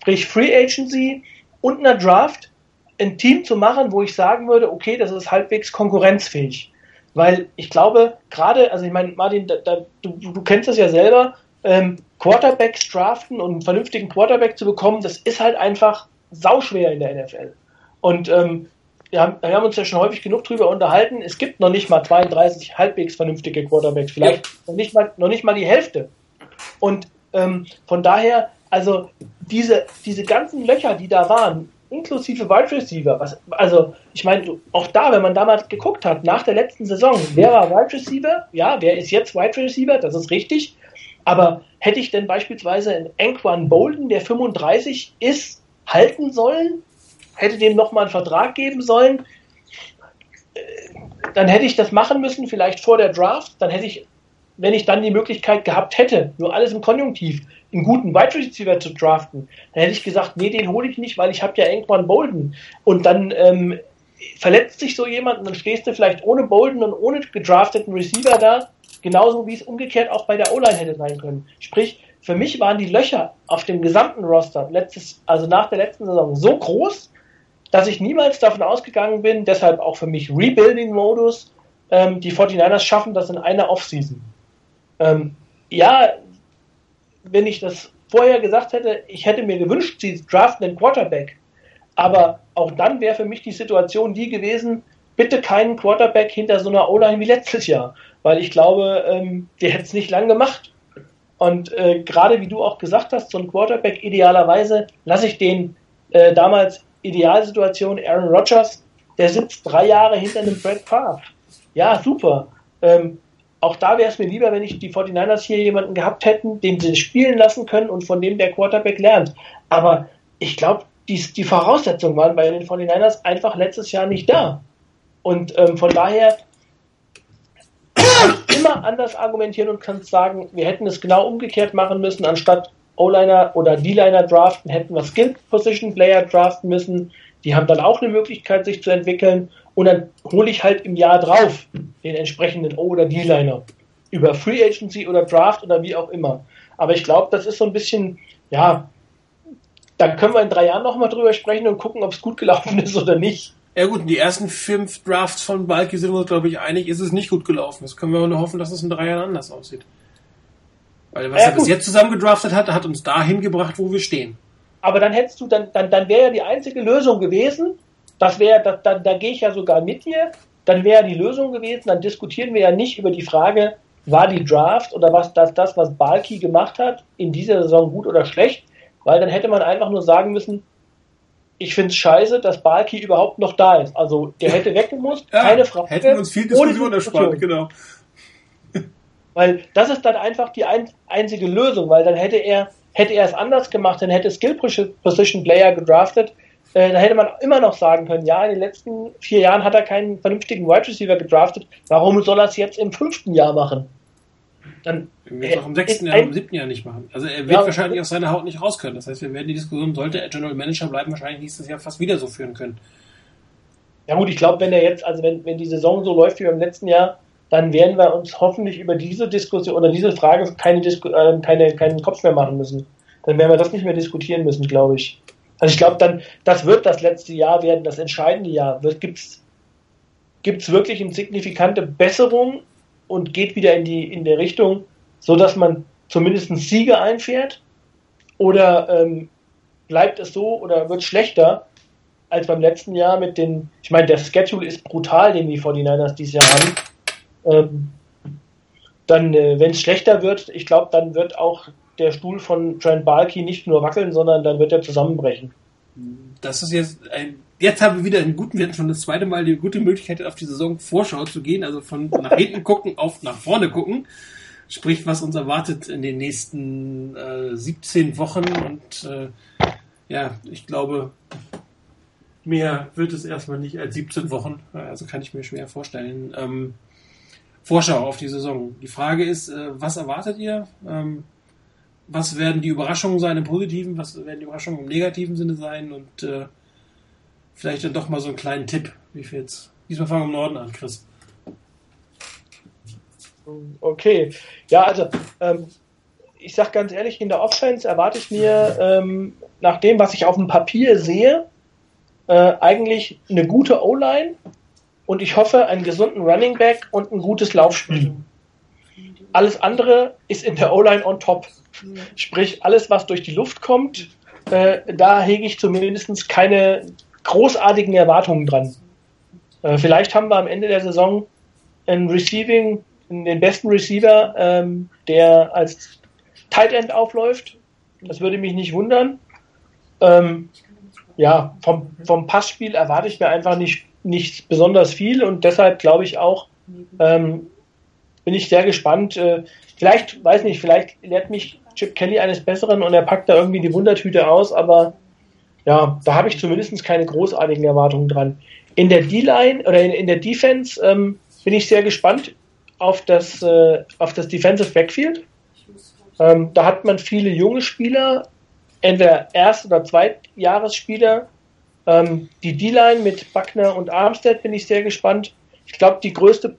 sprich Free Agency und einer Draft, ein Team zu machen, wo ich sagen würde, okay, das ist halbwegs konkurrenzfähig. Weil ich glaube, gerade, also ich meine, Martin, da, da, du, du kennst das ja selber, ähm, Quarterbacks draften und einen vernünftigen Quarterback zu bekommen, das ist halt einfach sauschwer in der NFL. Und ähm, wir, haben, wir haben uns ja schon häufig genug drüber unterhalten, es gibt noch nicht mal 32 halbwegs vernünftige Quarterbacks, vielleicht noch, nicht mal, noch nicht mal die Hälfte. Und ähm, von daher, also diese, diese ganzen Löcher, die da waren, inklusive Wide Receiver. Was, also, ich meine, auch da, wenn man damals geguckt hat, nach der letzten Saison, wer war Wide Receiver? Ja, wer ist jetzt Wide Receiver? Das ist richtig. Aber hätte ich denn beispielsweise einen Anquan Bolden, der 35 ist, halten sollen? Hätte dem nochmal einen Vertrag geben sollen? Äh, dann hätte ich das machen müssen, vielleicht vor der Draft. Dann hätte ich, wenn ich dann die Möglichkeit gehabt hätte, nur alles im Konjunktiv, einen guten Wide Receiver zu draften, dann hätte ich gesagt, nee, den hole ich nicht, weil ich habe ja Anquan Bolden. Und dann ähm, verletzt sich so jemand und dann stehst du vielleicht ohne Bolden und ohne gedrafteten Receiver da, genauso wie es umgekehrt auch bei der O-Line hätte sein können. Sprich, für mich waren die Löcher auf dem gesamten Roster letztes, also nach der letzten Saison so groß, dass ich niemals davon ausgegangen bin, deshalb auch für mich Rebuilding-Modus, ähm, die 49ers schaffen das in einer Offseason. Ähm, ja, wenn ich das vorher gesagt hätte, ich hätte mir gewünscht, sie draften den Quarterback, aber auch dann wäre für mich die Situation die gewesen, bitte keinen Quarterback hinter so einer O-Line wie letztes Jahr, weil ich glaube, ähm, der hätte es nicht lang gemacht. Und äh, gerade wie du auch gesagt hast, so ein Quarterback idealerweise lasse ich den äh, damals Idealsituation Aaron Rodgers, der sitzt drei Jahre hinter einem Brad Favre. Ja, super. Ähm, auch da wäre es mir lieber, wenn ich die 49ers hier jemanden gehabt hätten, den sie spielen lassen können und von dem der Quarterback lernt. Aber ich glaube, die, die Voraussetzungen waren bei den 49ers einfach letztes Jahr nicht da. Und ähm, von daher kann immer anders argumentieren und kann sagen, wir hätten es genau umgekehrt machen müssen, anstatt O-Liner oder D-Liner draften, hätten wir Skill Position Player draften müssen. Die haben dann auch eine Möglichkeit, sich zu entwickeln. Und dann hole ich halt im Jahr drauf den entsprechenden O- oder D-Liner. Über Free Agency oder Draft oder wie auch immer. Aber ich glaube, das ist so ein bisschen, ja, da können wir in drei Jahren nochmal drüber sprechen und gucken, ob es gut gelaufen [LAUGHS] ist oder nicht. Ja gut, die ersten fünf Drafts von Balki sind wir uns, glaube ich, einig, ist es nicht gut gelaufen. Das können wir nur hoffen, dass es in drei Jahren anders aussieht. Weil was ja, er gut. bis jetzt zusammen gedraftet hat, hat uns dahin gebracht, wo wir stehen. Aber dann hättest du, dann, dann, dann wäre ja die einzige Lösung gewesen, das wäre, da, da, da gehe ich ja sogar mit dir, dann wäre die Lösung gewesen, dann diskutieren wir ja nicht über die Frage, war die Draft oder was das, das was Balki gemacht hat, in dieser Saison gut oder schlecht, weil dann hätte man einfach nur sagen müssen, ich finde es scheiße, dass Balki überhaupt noch da ist. Also der hätte weggemusst, ja, keine Frage. Hätten uns viel Diskussion erspart, genau. [LAUGHS] Weil das ist dann einfach die ein, einzige Lösung, weil dann hätte er, hätte er es anders gemacht, dann hätte Skill Position Player gedraftet, äh, da hätte man immer noch sagen können, ja, in den letzten vier Jahren hat er keinen vernünftigen Wide Receiver gedraftet, warum soll er es jetzt im fünften Jahr machen? Dann wird es auch im sechsten Jahr, im siebten Jahr nicht machen. Also er wird ja, wahrscheinlich aus seiner Haut nicht raus können. Das heißt, wir werden die Diskussion, sollte er General Manager bleiben, wahrscheinlich nächstes Jahr fast wieder so führen können. Ja gut, ich glaube, wenn er jetzt, also wenn, wenn die Saison so läuft wie beim letzten Jahr, dann werden wir uns hoffentlich über diese Diskussion oder diese Frage keine, Disku äh, keine, keinen Kopf mehr machen müssen. Dann werden wir das nicht mehr diskutieren müssen, glaube ich. Also ich glaube dann, das wird das letzte Jahr werden, das entscheidende Jahr. Gibt es wirklich eine signifikante Besserung und geht wieder in die in der Richtung, so dass man zumindest einen Sieger einfährt? Oder ähm, bleibt es so oder wird schlechter als beim letzten Jahr mit den, ich meine, der Schedule ist brutal, den die 49ers dieses Jahr haben. Ähm, dann, äh, wenn es schlechter wird, ich glaube, dann wird auch der Stuhl von Trent Balky nicht nur wackeln, sondern dann wird er zusammenbrechen. Das ist jetzt ein, jetzt haben wir wieder einen guten, wir hatten schon das zweite Mal die gute Möglichkeit, auf die Saison Vorschau zu gehen, also von nach hinten gucken auf nach vorne gucken. Sprich, was uns erwartet in den nächsten äh, 17 Wochen und äh, ja, ich glaube, mehr wird es erstmal nicht als 17 Wochen, also kann ich mir schwer vorstellen. Ähm, Vorschau auf die Saison. Die Frage ist, äh, was erwartet ihr? Ähm, was werden die Überraschungen sein im positiven, was werden die Überraschungen im negativen Sinne sein und äh, vielleicht dann doch mal so einen kleinen Tipp. Wie viel jetzt? Diesmal fangen wir im Norden an, Chris. Okay, ja, also ähm, ich sag ganz ehrlich, in der Offense erwarte ich mir ähm, nach dem, was ich auf dem Papier sehe, äh, eigentlich eine gute O-Line, und ich hoffe einen gesunden Running Back und ein gutes Laufspiel. Alles andere ist in der O-Line on top. Sprich, alles, was durch die Luft kommt, äh, da hege ich zumindest keine großartigen Erwartungen dran. Äh, vielleicht haben wir am Ende der Saison einen Receiving, den besten Receiver, ähm, der als Tight End aufläuft. Das würde mich nicht wundern. Ähm, ja, vom, vom Passspiel erwarte ich mir einfach nicht nicht besonders viel und deshalb glaube ich auch, ähm, bin ich sehr gespannt. Äh, vielleicht, weiß nicht, vielleicht lehrt mich Chip Kelly eines Besseren und er packt da irgendwie die Wundertüte aus, aber ja, da habe ich zumindest keine großartigen Erwartungen dran. In der D-Line oder in, in, der Defense ähm, bin ich sehr gespannt auf das, äh, auf das Defensive Backfield. Ähm, da hat man viele junge Spieler, entweder Erst- oder Zweitjahresspieler. Ähm, die D-Line mit Buckner und Armstead bin ich sehr gespannt. Ich glaube, die größte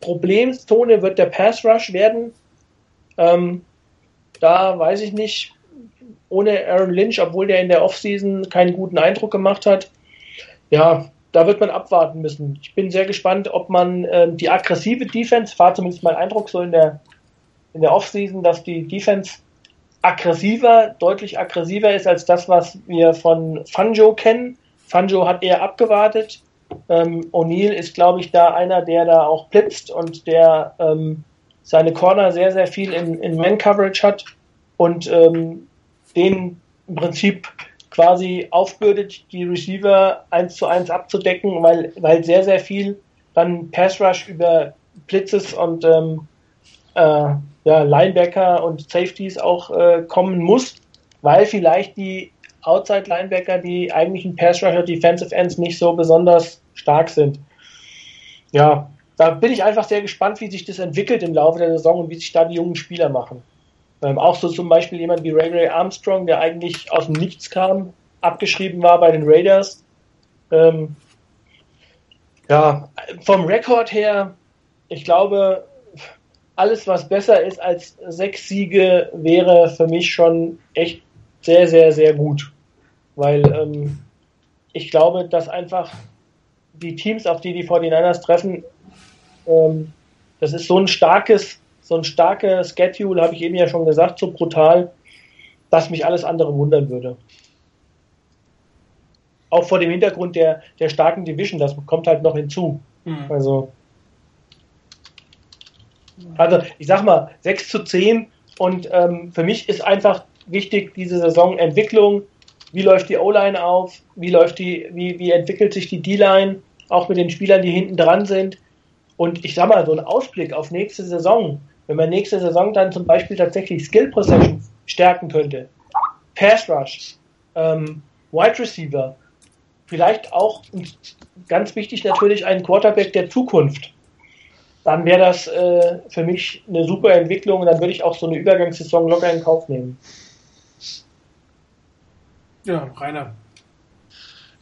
Problemzone wird der Pass Rush werden. Ähm, da weiß ich nicht, ohne Aaron Lynch, obwohl der in der Offseason keinen guten Eindruck gemacht hat. Ja, da wird man abwarten müssen. Ich bin sehr gespannt, ob man äh, die aggressive Defense, war zumindest mein Eindruck so in der, in der Offseason, dass die Defense aggressiver, deutlich aggressiver ist als das, was wir von Fanjo kennen. Fanjo hat eher abgewartet. Ähm, O'Neill ist, glaube ich, da einer, der da auch blitzt und der ähm, seine Corner sehr, sehr viel in, in Man-Coverage hat und ähm, den im Prinzip quasi aufbürdet, die Receiver eins zu eins abzudecken, weil, weil sehr, sehr viel dann Pass Rush über Blitzes und ähm, äh, ja, Linebacker und Safeties auch äh, kommen muss, weil vielleicht die Outside Linebacker, die eigentlichen Pass Rusher, Defensive Ends nicht so besonders stark sind. Ja, da bin ich einfach sehr gespannt, wie sich das entwickelt im Laufe der Saison und wie sich da die jungen Spieler machen. Ähm, auch so zum Beispiel jemand wie Ray Ray Armstrong, der eigentlich aus dem Nichts kam, abgeschrieben war bei den Raiders. Ähm, ja, vom Rekord her, ich glaube, alles, was besser ist als sechs Siege, wäre für mich schon echt sehr, sehr, sehr gut. Weil ähm, ich glaube, dass einfach die Teams, auf die die 49ers treffen, ähm, das ist so ein starkes, so ein starker Schedule, habe ich eben ja schon gesagt, so brutal, dass mich alles andere wundern würde. Auch vor dem Hintergrund der, der starken Division, das kommt halt noch hinzu. Mhm. Also, also, ich sag mal, 6 zu 10 und ähm, für mich ist einfach wichtig, diese Saison Entwicklung. Wie läuft die O-Line auf? Wie läuft die, wie, wie entwickelt sich die D-Line? Auch mit den Spielern, die hinten dran sind. Und ich sag mal, so ein Ausblick auf nächste Saison, wenn man nächste Saison dann zum Beispiel tatsächlich Skill Possession stärken könnte, Pass Rush, ähm, Wide Receiver, vielleicht auch ganz wichtig natürlich ein Quarterback der Zukunft, dann wäre das äh, für mich eine super Entwicklung und dann würde ich auch so eine Übergangssaison locker in Kauf nehmen. Ja, Rainer.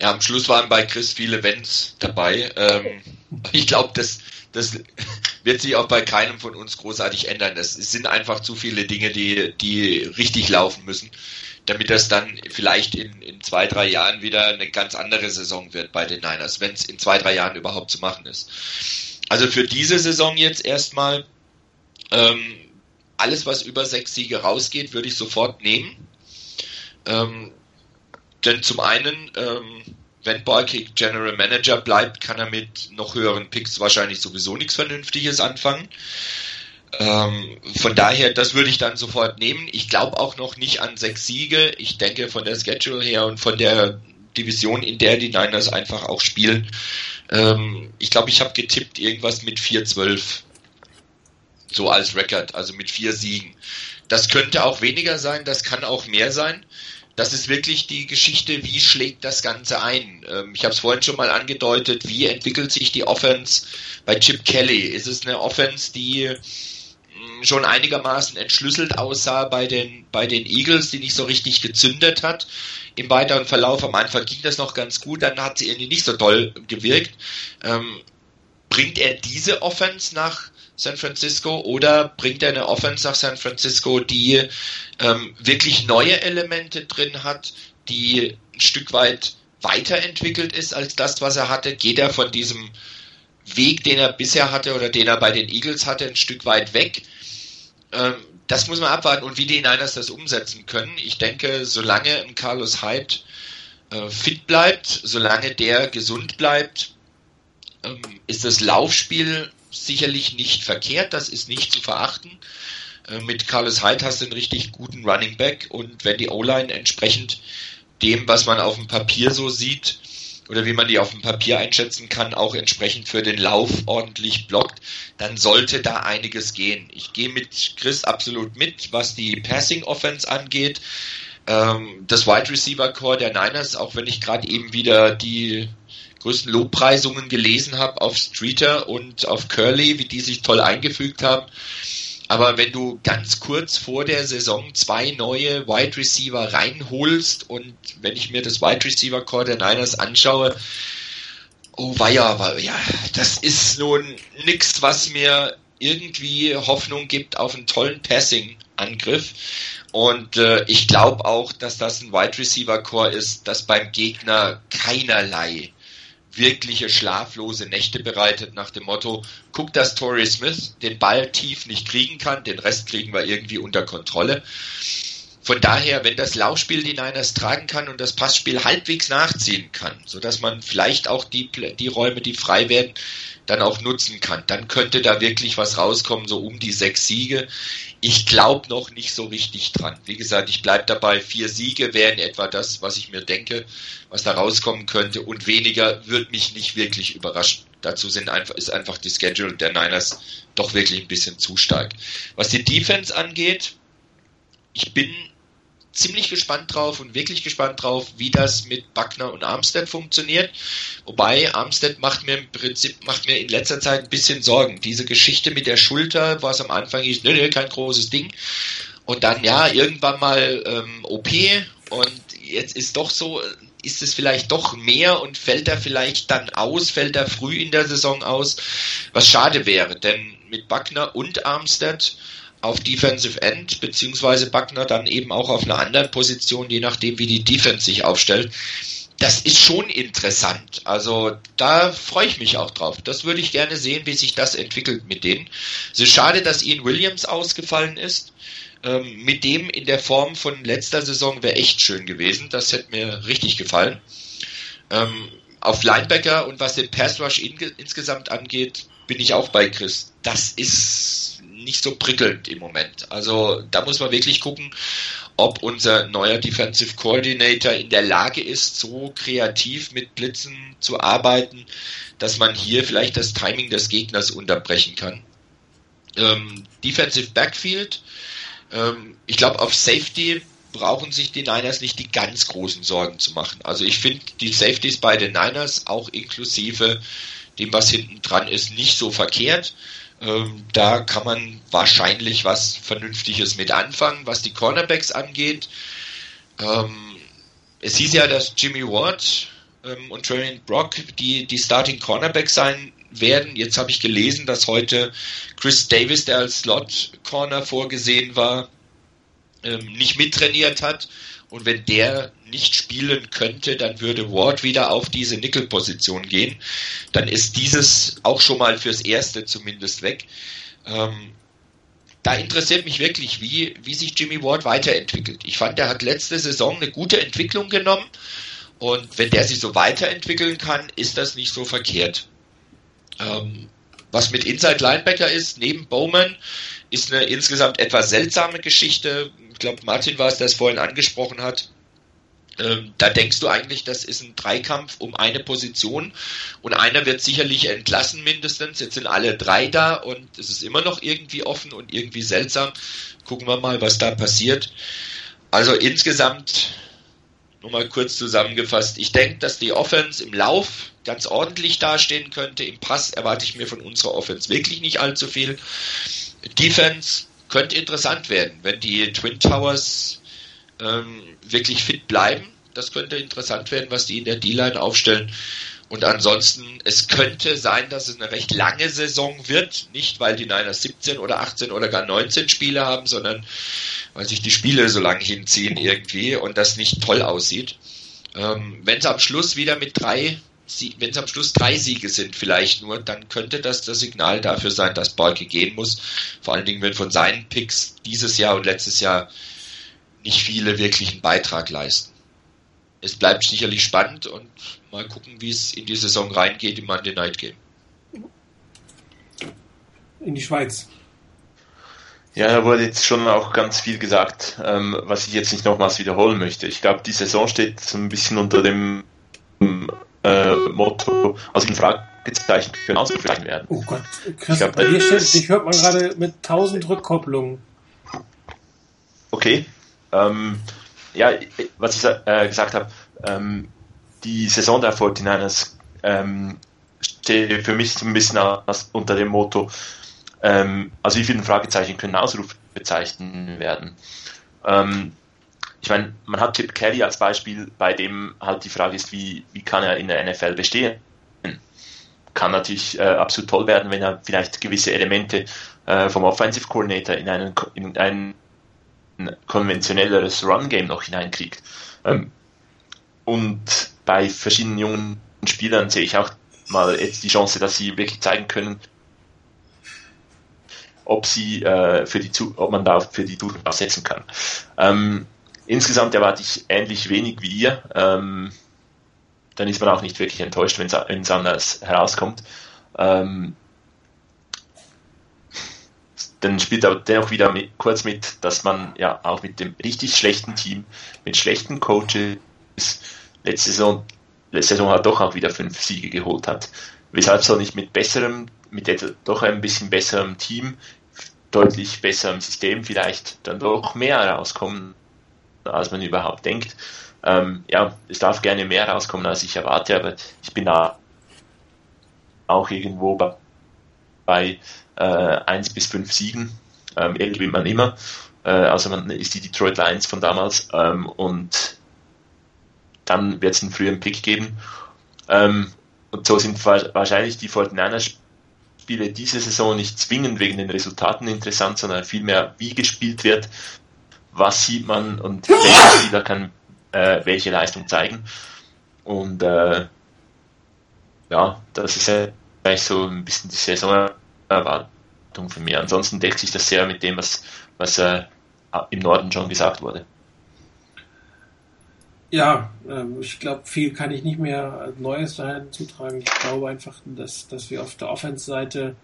Ja, am Schluss waren bei Chris viele Wenns dabei. Ähm, [LAUGHS] ich glaube, das das wird sich auch bei keinem von uns großartig ändern. Es sind einfach zu viele Dinge, die, die richtig laufen müssen, damit das dann vielleicht in, in zwei, drei Jahren wieder eine ganz andere Saison wird bei den Niners, wenn es in zwei, drei Jahren überhaupt zu machen ist. Also für diese Saison jetzt erstmal ähm, alles, was über sechs Siege rausgeht, würde ich sofort nehmen. Ähm, denn zum einen ähm, wenn Barkick General Manager bleibt, kann er mit noch höheren Picks wahrscheinlich sowieso nichts Vernünftiges anfangen. Ähm, von daher, das würde ich dann sofort nehmen. Ich glaube auch noch nicht an sechs Siege. Ich denke von der Schedule her und von der Division, in der die Niners einfach auch spielen. Ähm, ich glaube, ich habe getippt irgendwas mit 4-12. So als Record, also mit vier Siegen. Das könnte auch weniger sein, das kann auch mehr sein das ist wirklich die Geschichte, wie schlägt das Ganze ein. Ähm, ich habe es vorhin schon mal angedeutet, wie entwickelt sich die Offense bei Chip Kelly? Ist es eine Offense, die mm, schon einigermaßen entschlüsselt aussah bei den, bei den Eagles, die nicht so richtig gezündet hat. Im weiteren Verlauf am Anfang ging das noch ganz gut, dann hat sie irgendwie nicht so toll gewirkt. Ähm, bringt er diese Offense nach San Francisco oder bringt er eine Offense nach San Francisco, die ähm, wirklich neue Elemente drin hat, die ein Stück weit weiterentwickelt ist als das, was er hatte? Geht er von diesem Weg, den er bisher hatte oder den er bei den Eagles hatte, ein Stück weit weg? Ähm, das muss man abwarten und wie die Niners das umsetzen können. Ich denke, solange ein Carlos Hyde äh, fit bleibt, solange der gesund bleibt, ähm, ist das Laufspiel sicherlich nicht verkehrt, das ist nicht zu verachten. Äh, mit Carlos Hyde hast du einen richtig guten Running Back und wenn die O-Line entsprechend dem, was man auf dem Papier so sieht, oder wie man die auf dem Papier einschätzen kann, auch entsprechend für den Lauf ordentlich blockt, dann sollte da einiges gehen. Ich gehe mit Chris absolut mit, was die Passing Offense angeht. Ähm, das Wide Receiver Core der Niners, auch wenn ich gerade eben wieder die größten Lobpreisungen gelesen habe auf Streeter und auf Curly, wie die sich toll eingefügt haben. Aber wenn du ganz kurz vor der Saison zwei neue Wide Receiver reinholst und wenn ich mir das Wide Receiver Core der Niners anschaue, oh weia, ja, das ist nun nix, was mir irgendwie Hoffnung gibt auf einen tollen Passing-Angriff. Und äh, ich glaube auch, dass das ein Wide Receiver Core ist, das beim Gegner keinerlei wirkliche schlaflose Nächte bereitet nach dem Motto, guck, dass Torrey Smith den Ball tief nicht kriegen kann, den Rest kriegen wir irgendwie unter Kontrolle. Von daher, wenn das Laufspiel die Niners tragen kann und das Passspiel halbwegs nachziehen kann, sodass man vielleicht auch die, die Räume, die frei werden, dann auch nutzen kann, dann könnte da wirklich was rauskommen, so um die sechs Siege. Ich glaube noch nicht so richtig dran. Wie gesagt, ich bleibe dabei, vier Siege wären etwa das, was ich mir denke, was da rauskommen könnte und weniger wird mich nicht wirklich überraschen. Dazu sind einfach, ist einfach die Schedule der Niners doch wirklich ein bisschen zu stark. Was die Defense angeht, ich bin ziemlich gespannt drauf und wirklich gespannt drauf, wie das mit Buckner und Armstead funktioniert. Wobei Armstead macht mir im Prinzip macht mir in letzter Zeit ein bisschen Sorgen. Diese Geschichte mit der Schulter, was am Anfang ist, ne, ne, kein großes Ding. Und dann ja irgendwann mal ähm, OP und jetzt ist doch so, ist es vielleicht doch mehr und fällt er vielleicht dann aus, fällt er früh in der Saison aus, was schade wäre, denn mit Buckner und Armstead auf Defensive End, beziehungsweise Buckner dann eben auch auf einer anderen Position, je nachdem, wie die Defense sich aufstellt. Das ist schon interessant. Also da freue ich mich auch drauf. Das würde ich gerne sehen, wie sich das entwickelt mit denen. Es ist schade, dass Ian Williams ausgefallen ist. Ähm, mit dem in der Form von letzter Saison wäre echt schön gewesen. Das hätte mir richtig gefallen. Ähm, auf Linebacker und was den Pass Rush in, insgesamt angeht, bin ich auch bei Chris. Das ist nicht so prickelnd im Moment. Also da muss man wirklich gucken, ob unser neuer Defensive Coordinator in der Lage ist, so kreativ mit Blitzen zu arbeiten, dass man hier vielleicht das Timing des Gegners unterbrechen kann. Ähm, Defensive Backfield, ähm, ich glaube auf Safety brauchen sich die Niners nicht die ganz großen Sorgen zu machen. Also ich finde die Safeties bei den Niners auch inklusive dem, was hinten dran ist, nicht so verkehrt. Ähm, da kann man wahrscheinlich was Vernünftiges mit anfangen, was die Cornerbacks angeht. Ähm, es hieß ja, dass Jimmy Ward ähm, und Trent Brock die, die Starting Cornerbacks sein werden. Jetzt habe ich gelesen, dass heute Chris Davis, der als Slot Corner vorgesehen war, ähm, nicht mittrainiert hat und wenn der nicht spielen könnte, dann würde Ward wieder auf diese Nickel-Position gehen. Dann ist dieses auch schon mal fürs Erste zumindest weg. Ähm, da interessiert mich wirklich, wie, wie sich Jimmy Ward weiterentwickelt. Ich fand, er hat letzte Saison eine gute Entwicklung genommen. Und wenn der sich so weiterentwickeln kann, ist das nicht so verkehrt. Ähm, was mit Inside Linebacker ist, neben Bowman, ist eine insgesamt etwas seltsame Geschichte ich glaube, Martin war es, der es vorhin angesprochen hat. Ähm, da denkst du eigentlich, das ist ein Dreikampf um eine Position und einer wird sicherlich entlassen mindestens. Jetzt sind alle drei da und es ist immer noch irgendwie offen und irgendwie seltsam. Gucken wir mal, was da passiert. Also insgesamt, nur mal kurz zusammengefasst, ich denke, dass die Offense im Lauf ganz ordentlich dastehen könnte. Im Pass erwarte ich mir von unserer Offense wirklich nicht allzu viel. Defense könnte interessant werden, wenn die Twin Towers ähm, wirklich fit bleiben. Das könnte interessant werden, was die in der D-Line aufstellen. Und ansonsten, es könnte sein, dass es eine recht lange Saison wird. Nicht, weil die Niners 17 oder 18 oder gar 19 Spiele haben, sondern weil sich die Spiele so lang hinziehen irgendwie und das nicht toll aussieht. Ähm, wenn es am Schluss wieder mit drei wenn es am Schluss drei Siege sind, vielleicht nur, dann könnte das das Signal dafür sein, dass Borke gehen muss. Vor allen Dingen, wenn von seinen Picks dieses Jahr und letztes Jahr nicht viele wirklich einen Beitrag leisten. Es bleibt sicherlich spannend und mal gucken, wie es in die Saison reingeht im Monday Night Game. In die Schweiz. Ja, da wurde jetzt schon auch ganz viel gesagt, ähm, was ich jetzt nicht nochmals wiederholen möchte. Ich glaube, die Saison steht so ein bisschen unter dem äh, Motto, also in Fragezeichen können ausgefallen werden. Oh Gott, Chris, ich, glaub, steht, dich hört man gerade mit tausend Rückkopplungen. Okay. Ähm, ja, was ich äh, gesagt habe, ähm, die Saison der 49ers ähm, steht für mich so ein bisschen aus, unter dem Motto, ähm, also wie viele Fragezeichen können Ausrufezeichen werden. Ähm, ich meine, man hat Chip Kelly als Beispiel, bei dem halt die Frage ist, wie, wie kann er in der NFL bestehen? Kann natürlich äh, absolut toll werden, wenn er vielleicht gewisse Elemente äh, vom Offensive Coordinator in, einen, in ein konventionelleres Run-Game noch hineinkriegt. Ähm, und bei verschiedenen jungen Spielern sehe ich auch mal jetzt die Chance, dass sie wirklich zeigen können, ob sie äh, für die ob man da für die Zukunft setzen kann. Ähm, insgesamt erwarte ich ähnlich wenig wie ihr. Ähm, dann ist man auch nicht wirklich enttäuscht, wenn es anders herauskommt. Ähm, dann spielt aber dennoch wieder mit, kurz mit, dass man ja auch mit dem richtig schlechten Team, mit schlechten Coaches letzte Saison, letzte Saison hat doch auch wieder fünf Siege geholt hat. Weshalb soll nicht mit besserem, mit doch ein bisschen besserem Team deutlich besser im System vielleicht dann doch mehr rauskommen, als man überhaupt denkt. Ähm, ja, es darf gerne mehr rauskommen, als ich erwarte, aber ich bin da auch irgendwo bei, bei äh, 1 bis 5 Siegen. Ähm, irgendwie man immer. Äh, also man ist die Detroit Lions von damals ähm, und dann wird es einen frühen Pick geben. Ähm, und so sind wahrscheinlich die 49ers Spiele diese Saison nicht zwingend wegen den Resultaten interessant, sondern vielmehr, wie gespielt wird, was sieht man und welcher Spieler kann äh, welche Leistung zeigen. Und äh, ja, das ist eigentlich so ein bisschen die Saisonerwartung für mich. Ansonsten deckt sich das sehr mit dem, was, was äh, im Norden schon gesagt wurde. Ja, ähm, ich glaube, viel kann ich nicht mehr Neues da zutragen. Ich glaube einfach, dass, dass wir auf der Offense-Seite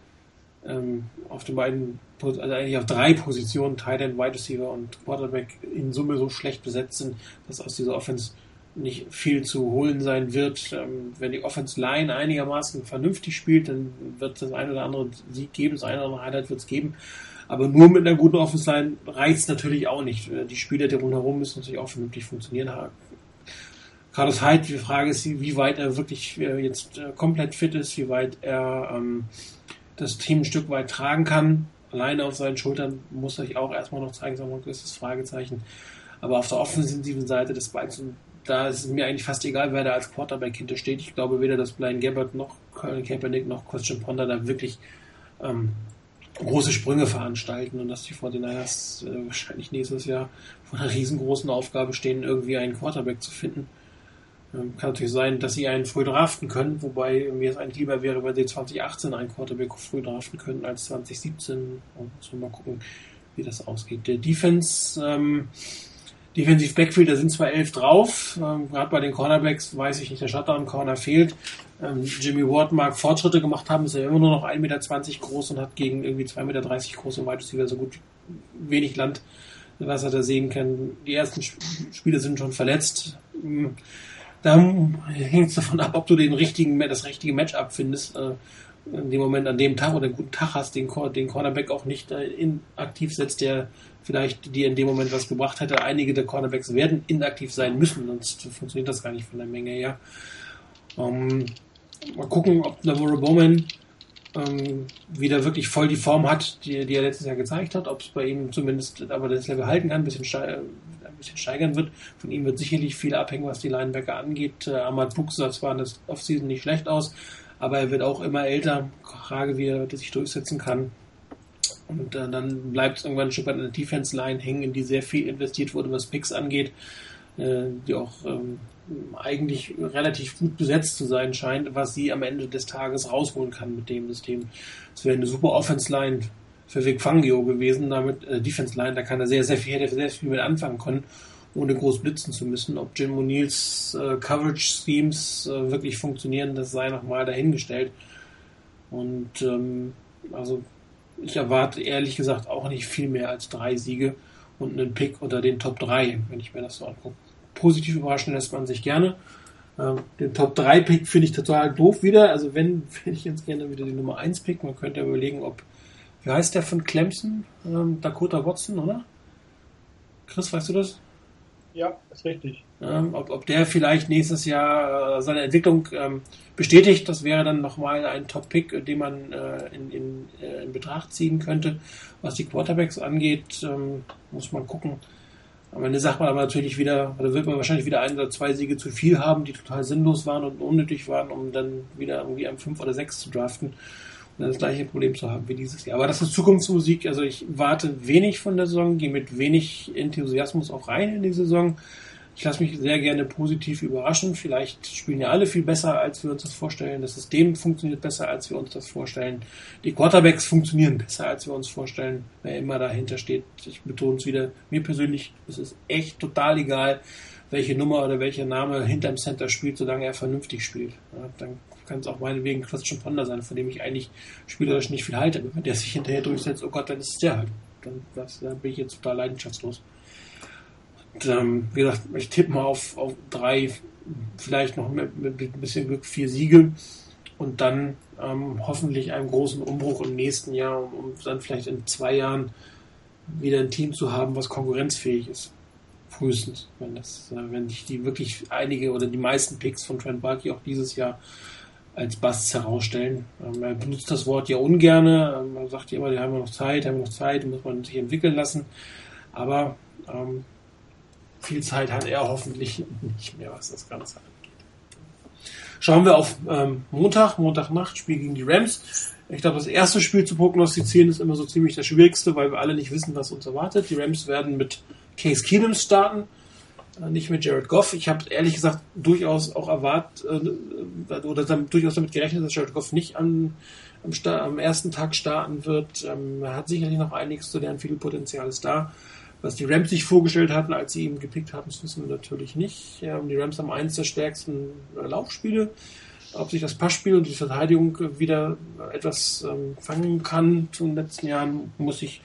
ähm, auf den beiden, also eigentlich auf drei Positionen, Tight End, Wide Receiver und Quarterback in Summe so schlecht besetzt sind, dass aus dieser Offense nicht viel zu holen sein wird. Ähm, wenn die Offense Line einigermaßen vernünftig spielt, dann wird es das ein oder andere Sieg geben, das eine oder andere Highlight wird es geben. Aber nur mit einer guten Offense Line reicht es natürlich auch nicht. Die Spieler, die rundherum müssen natürlich auch vernünftig funktionieren. Carlos Hyde, die Frage ist, wie weit er wirklich äh, jetzt äh, komplett fit ist, wie weit er ähm, das Team ein Stück weit tragen kann. Alleine auf seinen Schultern muss sich auch erstmal noch zeigen, so ein gewisses Fragezeichen. Aber auf der offensiven Seite des Bikes, da ist mir eigentlich fast egal, wer da als Quarterback hintersteht. Ich glaube weder, dass Blaine Gabbard noch Colin Kaepernick noch Christian Ponder da wirklich ähm, große Sprünge veranstalten und dass die 49ers äh, wahrscheinlich nächstes Jahr vor einer riesengroßen Aufgabe stehen, irgendwie einen Quarterback zu finden. Ähm, kann natürlich sein, dass sie einen früh draften können, wobei mir es eigentlich lieber wäre, wenn sie 2018 einen Quarterback früh draften können als 2017. Und so mal gucken, wie das ausgeht. Der Defense, ähm, Defensive Backfield, da sind zwar elf drauf, ähm, gerade bei den Cornerbacks weiß ich nicht, der Shutdown-Corner fehlt. Ähm, Jimmy Ward mag Fortschritte gemacht haben, ist ja immer nur noch 1,20 Meter groß und hat gegen irgendwie 2,30 Meter große Wide Receiver so gut wenig Land, was er da sehen kann. Die ersten Spieler sind schon verletzt. Hm, da hängt es davon ab, ob du den richtigen, das richtige Matchup findest. Äh, in dem Moment, an dem Tag oder einen guten Tag hast, den, den Cornerback auch nicht äh, inaktiv setzt, der vielleicht dir in dem Moment was gebracht hätte. Einige der Cornerbacks werden inaktiv sein müssen, sonst funktioniert das gar nicht von der Menge her. Ähm, mal gucken, ob Navarro Bowman ähm, wieder wirklich voll die Form hat, die, die er letztes Jahr gezeigt hat, ob es bei ihm zumindest aber das Level halten kann, ein bisschen steigern wird. Von ihm wird sicherlich viel abhängen, was die Linebacker angeht. Äh, Ahmad Bux sah zwar in der Offseason nicht schlecht aus, aber er wird auch immer älter. Frage, wie er sich durchsetzen kann. Und äh, dann bleibt es irgendwann ein Stück weit an der Defense-Line hängen, in die sehr viel investiert wurde, was Picks angeht, äh, die auch ähm, eigentlich relativ gut besetzt zu sein scheint, was sie am Ende des Tages rausholen kann mit dem System. Es wäre eine super Offense-Line für Vic Fangio gewesen, damit äh, Defense Line, da kann er sehr, sehr viel, hätte sehr viel mit anfangen können, ohne groß blitzen zu müssen. Ob Jim O'Neills äh, Coverage Schemes äh, wirklich funktionieren, das sei nochmal dahingestellt. Und ähm, also ich erwarte ehrlich gesagt auch nicht viel mehr als drei Siege und einen Pick unter den Top 3, wenn ich mir das so angucke. Positiv überraschen lässt man sich gerne. Ähm, den Top 3 Pick finde ich total doof wieder. Also wenn, [LAUGHS] hätte ich jetzt gerne wieder die Nummer 1 Pick. Man könnte ja überlegen, ob, wie heißt der von Clemson? Ähm, Dakota Watson, oder? Chris, weißt du das? Ja, ist richtig. Ähm, ob, ob der vielleicht nächstes Jahr äh, seine Entwicklung ähm, bestätigt, das wäre dann nochmal ein Top-Pick, den man äh, in, in, äh, in Betracht ziehen könnte. Was die Quarterbacks angeht, ähm, muss man gucken. Am Ende sagt man aber natürlich wieder, oder wird man wahrscheinlich wieder ein oder zwei Siege zu viel haben, die total sinnlos waren und unnötig waren, um dann wieder irgendwie am 5 oder 6 zu draften das gleiche Problem zu haben wie dieses Jahr. Aber das ist Zukunftsmusik. Also ich warte wenig von der Saison, gehe mit wenig Enthusiasmus auch rein in die Saison. Ich lasse mich sehr gerne positiv überraschen. Vielleicht spielen ja alle viel besser, als wir uns das vorstellen. Das System funktioniert besser, als wir uns das vorstellen. Die Quarterbacks funktionieren besser, als wir uns vorstellen. Wer immer dahinter steht, ich betone es wieder, mir persönlich ist es echt total egal, welche Nummer oder welcher Name hinterm Center spielt, solange er vernünftig spielt. Ja, dann kann es auch meinetwegen Christian Ponder sein, von dem ich eigentlich spielerisch nicht viel halte. wenn der sich hinterher durchsetzt, oh Gott, dann ist es der halt. Dann, das, dann bin ich jetzt total leidenschaftslos. Und, ähm, wie gesagt, ich tippe mal auf, auf drei, vielleicht noch mit, mit, ein bisschen Glück vier Siege und dann ähm, hoffentlich einen großen Umbruch im nächsten Jahr, um, um dann vielleicht in zwei Jahren wieder ein Team zu haben, was konkurrenzfähig ist. Frühestens, wenn das, äh, wenn sich die wirklich einige oder die meisten Picks von Trent Barkey auch dieses Jahr als Busts herausstellen. Ähm, er benutzt das Wort ja ungerne. Ähm, er sagt ja immer, die haben wir noch Zeit, haben wir noch Zeit, muss man sich entwickeln lassen. Aber ähm, viel Zeit hat er hoffentlich nicht mehr, was das Ganze angeht. Schauen wir auf ähm, Montag, Montagnacht, Spiel gegen die Rams. Ich glaube, das erste Spiel zu prognostizieren ist immer so ziemlich das Schwierigste, weil wir alle nicht wissen, was uns erwartet. Die Rams werden mit Case Keenum starten, nicht mit Jared Goff. Ich habe ehrlich gesagt durchaus auch erwartet äh, oder damit, durchaus damit gerechnet, dass Jared Goff nicht am, am, am ersten Tag starten wird. Ähm, er hat sicherlich noch einiges zu lernen, viel Potenzial ist da. Was die Rams sich vorgestellt hatten, als sie ihn gepickt haben, das wissen wir natürlich nicht. Ja, die Rams haben eins der stärksten äh, Laufspiele. Ob sich das Passspiel und die Verteidigung wieder etwas ähm, fangen kann zu den letzten Jahren, muss ich,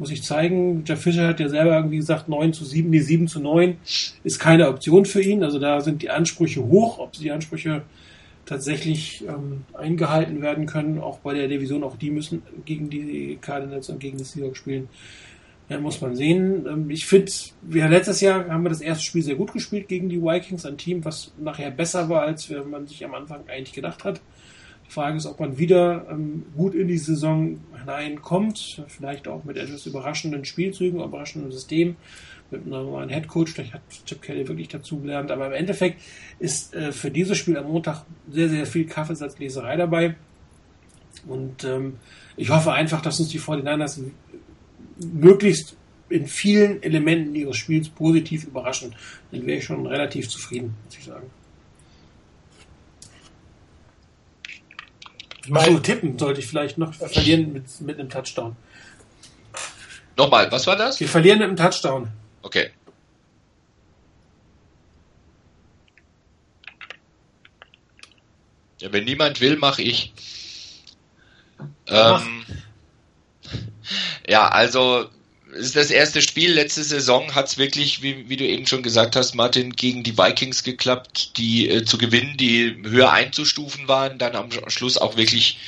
muss ich zeigen. Jeff Fischer hat ja selber irgendwie gesagt, 9 zu 7, die 7 zu 9 ist keine Option für ihn. Also da sind die Ansprüche hoch. Ob die Ansprüche tatsächlich ähm, eingehalten werden können, auch bei der Division, auch die müssen gegen die Cardinals und gegen die Seahawks spielen. Ja, muss man sehen. Ähm, ich finde, wir letztes Jahr haben wir das erste Spiel sehr gut gespielt gegen die Vikings, ein Team, was nachher besser war, als man sich am Anfang eigentlich gedacht hat. Frage ist, ob man wieder ähm, gut in die Saison hineinkommt, vielleicht auch mit etwas überraschenden Spielzügen, überraschendem System, mit einem neuen Headcoach, vielleicht hat Chip Kelly wirklich dazugelernt, aber im Endeffekt ist äh, für dieses Spiel am Montag sehr, sehr viel Kaffeesatzleserei dabei. Und ähm, ich hoffe einfach, dass uns die 49ers möglichst in vielen Elementen ihres Spiels positiv überraschen, dann wäre ich schon relativ zufrieden, muss ich sagen. Achso, tippen sollte ich vielleicht noch verlieren mit, mit einem Touchdown. Nochmal, was war das? Wir verlieren mit einem Touchdown. Okay. Ja, wenn niemand will, mache ich. Ähm, ja, also ist das erste Spiel. Letzte Saison hat es wirklich, wie, wie, du eben schon gesagt hast, Martin, gegen die Vikings geklappt, die äh, zu gewinnen, die höher einzustufen waren, dann am Schluss auch wirklich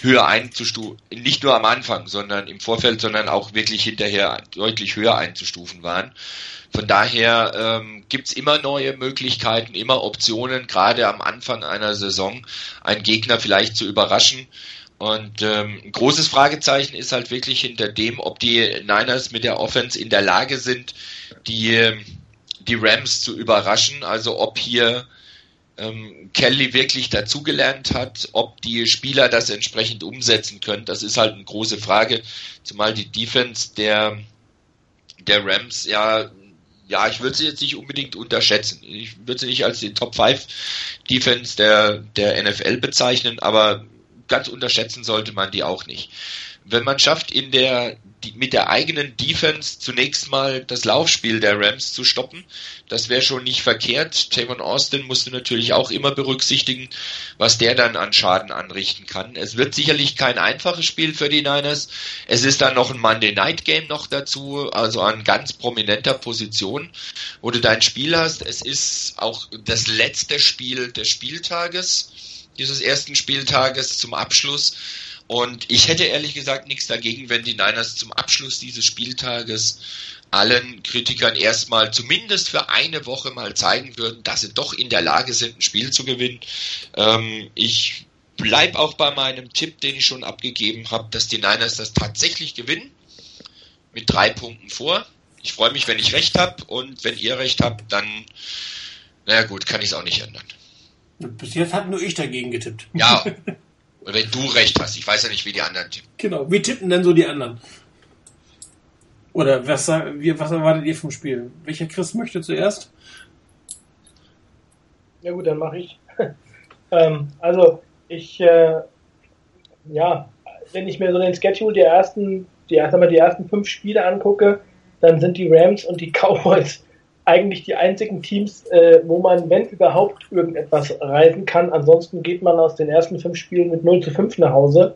höher einzustufen, nicht nur am Anfang, sondern im Vorfeld, sondern auch wirklich hinterher deutlich höher einzustufen waren. Von daher ähm, gibt immer neue Möglichkeiten, immer Optionen, gerade am Anfang einer Saison einen Gegner vielleicht zu überraschen. Und ähm, ein großes Fragezeichen ist halt wirklich hinter dem, ob die Niners mit der Offense in der Lage sind, die, die Rams zu überraschen. Also ob hier ähm, Kelly wirklich dazugelernt hat, ob die Spieler das entsprechend umsetzen können. Das ist halt eine große Frage, zumal die Defense der, der Rams ja ja, ich würde sie jetzt nicht unbedingt unterschätzen. Ich würde sie nicht als die Top 5 Defense der, der NFL bezeichnen, aber ganz unterschätzen sollte man die auch nicht. Wenn man schafft, in der die, mit der eigenen Defense zunächst mal das Laufspiel der Rams zu stoppen. Das wäre schon nicht verkehrt. Javon Austin musste natürlich auch immer berücksichtigen, was der dann an Schaden anrichten kann. Es wird sicherlich kein einfaches Spiel für die Niners. Es ist dann noch ein Monday Night Game noch dazu, also an ganz prominenter Position, wo du dein Spiel hast. Es ist auch das letzte Spiel des Spieltages, dieses ersten Spieltages zum Abschluss. Und ich hätte ehrlich gesagt nichts dagegen, wenn die Niners zum Abschluss dieses Spieltages allen Kritikern erstmal zumindest für eine Woche mal zeigen würden, dass sie doch in der Lage sind, ein Spiel zu gewinnen. Ähm, ich bleib auch bei meinem Tipp, den ich schon abgegeben habe, dass die Niners das tatsächlich gewinnen. Mit drei Punkten vor. Ich freue mich, wenn ich recht habe und wenn ihr recht habt, dann, naja gut, kann ich es auch nicht ändern. Bis jetzt hat nur ich dagegen getippt. Ja, [LAUGHS] wenn du recht hast. Ich weiß ja nicht, wie die anderen tippen. Genau. Wie tippen denn so die anderen? Oder was, was erwartet ihr vom Spiel? Welcher Chris möchte zuerst? Ja gut, dann mache ich. [LAUGHS] ähm, also ich, äh, ja, wenn ich mir so den Schedule der ersten, die, erst einmal die ersten fünf Spiele angucke, dann sind die Rams und die Cowboys eigentlich die einzigen Teams, äh, wo man, wenn überhaupt, irgendetwas reisen kann. Ansonsten geht man aus den ersten fünf Spielen mit 0 zu 5 nach Hause.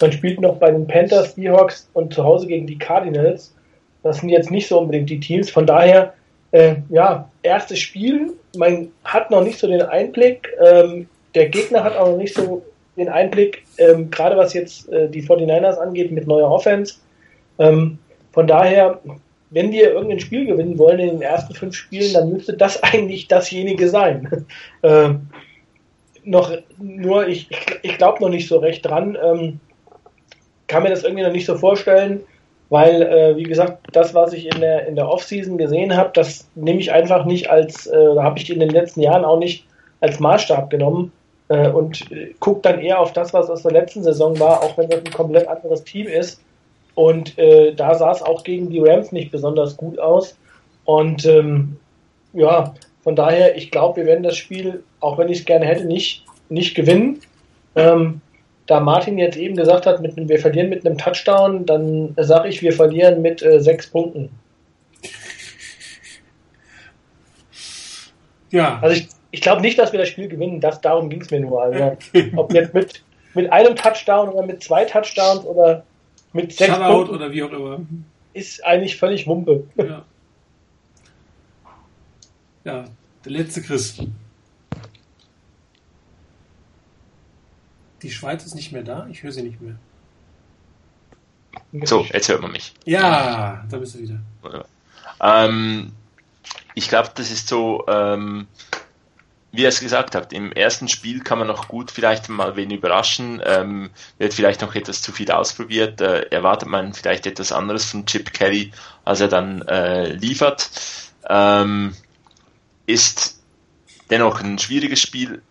Man spielt noch bei den Panthers, Seahawks und zu Hause gegen die Cardinals. Das sind jetzt nicht so unbedingt die Teams. Von daher, äh, ja, erstes Spiel. Man hat noch nicht so den Einblick. Ähm, der Gegner hat auch noch nicht so den Einblick, ähm, gerade was jetzt äh, die 49ers angeht mit neuer Offense. Ähm, von daher wenn wir irgendein Spiel gewinnen wollen in den ersten fünf Spielen, dann müsste das [LAUGHS] eigentlich dasjenige sein. [LAUGHS] äh, noch, nur ich, ich glaube noch nicht so recht dran. Ähm, kann mir das irgendwie noch nicht so vorstellen, weil, äh, wie gesagt, das, was ich in der, in der Offseason gesehen habe, das nehme ich einfach nicht als, äh, habe ich in den letzten Jahren auch nicht als Maßstab genommen äh, und äh, gucke dann eher auf das, was aus der letzten Saison war, auch wenn das ein komplett anderes Team ist. Und äh, da sah es auch gegen die Rams nicht besonders gut aus. Und ähm, ja, von daher, ich glaube, wir werden das Spiel, auch wenn ich es gerne hätte, nicht, nicht gewinnen. Ähm, da Martin jetzt eben gesagt hat, mit, wir verlieren mit einem Touchdown, dann sage ich, wir verlieren mit äh, sechs Punkten. Ja. Also ich, ich glaube nicht, dass wir das Spiel gewinnen. Das, darum ging es mir nur. Also, [LAUGHS] ob jetzt mit, mit einem Touchdown oder mit zwei Touchdowns oder mit sechs Shutout Punkten oder wie auch immer. Ist eigentlich völlig Wumpe. Ja. [LAUGHS] ja, der letzte Chris. Die Schweiz ist nicht mehr da, ich höre sie nicht mehr. So, jetzt hört man mich. Ja, da bist du wieder. Ähm, ich glaube, das ist so, ähm, wie ihr es gesagt habt, im ersten Spiel kann man noch gut vielleicht mal wen überraschen, ähm, wird vielleicht noch etwas zu viel ausprobiert, äh, erwartet man vielleicht etwas anderes von Chip Kelly, als er dann äh, liefert. Ähm, ist dennoch ein schwieriges Spiel,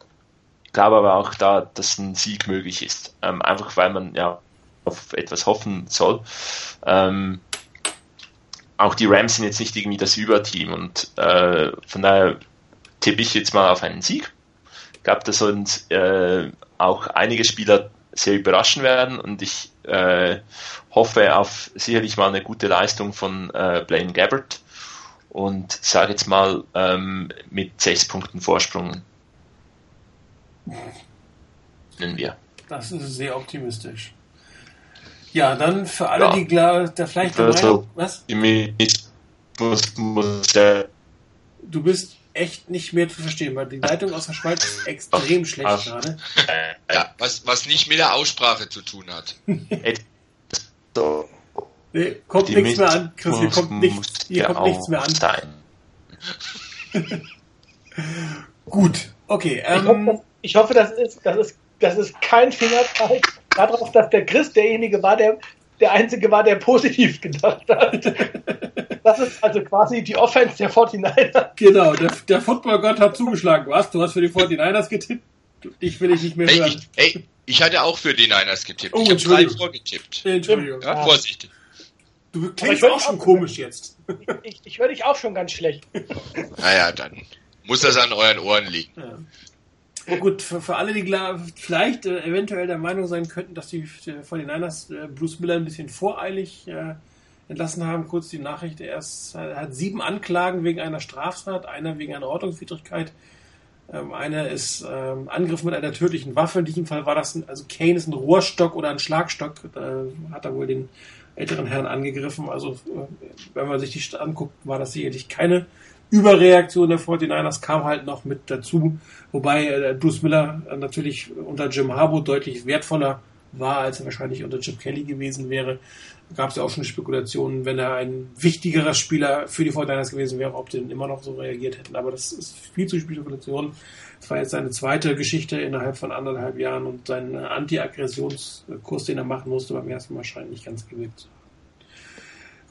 glaube aber auch da, dass ein Sieg möglich ist, ähm, einfach weil man ja auf etwas hoffen soll. Ähm, auch die Rams sind jetzt nicht irgendwie das Überteam und äh, von daher tippe ich jetzt mal auf einen Sieg. Ich glaube, dass uns äh, auch einige Spieler sehr überraschen werden und ich äh, hoffe auf sicherlich mal eine gute Leistung von äh, Blaine Gabbert und sage jetzt mal ähm, mit sechs Punkten Vorsprung nennen wir. Das ist sehr optimistisch. Ja, dann für alle, ja. die klar, da vielleicht also, was? Muss, muss, du bist echt nicht mehr zu verstehen, weil die Leitung aus der Schweiz ist extrem schlecht Ach. gerade. Ja, was, was nicht mit der Aussprache zu tun hat. [LAUGHS] so. Nee, kommt die nichts mehr an, Chris, hier kommt nichts, hier kommt nichts mehr an. [LAUGHS] Gut, okay. Ähm, ich, hoffe, das, ich hoffe, das ist, das ist, das ist kein Fingerzeig darauf, dass der Chris derjenige war, der der einzige war, der positiv gedacht hat. [LAUGHS] Das ist also quasi die Offense der 49ers. Genau, der, der Footballgott hat zugeschlagen. Was? Du hast für die 49ers getippt? Ich will dich nicht mehr hören. Ey, ich, ey, ich hatte auch für die Niners getippt. Oh, ich habe drei vorgetippt. Entschuldigung. Ja, Vorsicht. Du klingst auch schon komisch jetzt. Ich, ich höre dich auch schon ganz schlecht. Naja, dann muss das an euren Ohren liegen. Ja. Gut, für, für alle, die vielleicht äh, eventuell der Meinung sein könnten, dass die äh, 49ers äh, Bruce Miller ein bisschen voreilig äh, entlassen haben, kurz die Nachricht, er ist, hat sieben Anklagen wegen einer Straftat, einer wegen einer Ordnungswidrigkeit, ähm, einer ist ähm, Angriff mit einer tödlichen Waffe, in diesem Fall war das, ein, also Kane ist ein Rohrstock oder ein Schlagstock, da hat er wohl den älteren Herrn angegriffen, also äh, wenn man sich die anguckt, war das sicherlich keine Überreaktion der 49ers kam halt noch mit dazu, wobei äh, Bruce Miller natürlich unter Jim Harbaugh deutlich wertvoller war, als er wahrscheinlich unter Chip Kelly gewesen wäre. Gab es ja auch schon Spekulationen, wenn er ein wichtigerer Spieler für die 49ers gewesen wäre, ob die immer noch so reagiert hätten. Aber das ist viel zu Spekulation. Das war jetzt seine zweite Geschichte innerhalb von anderthalb Jahren und sein Anti-Aggressionskurs, den er machen musste, beim ersten Mal scheint nicht ganz gewirkt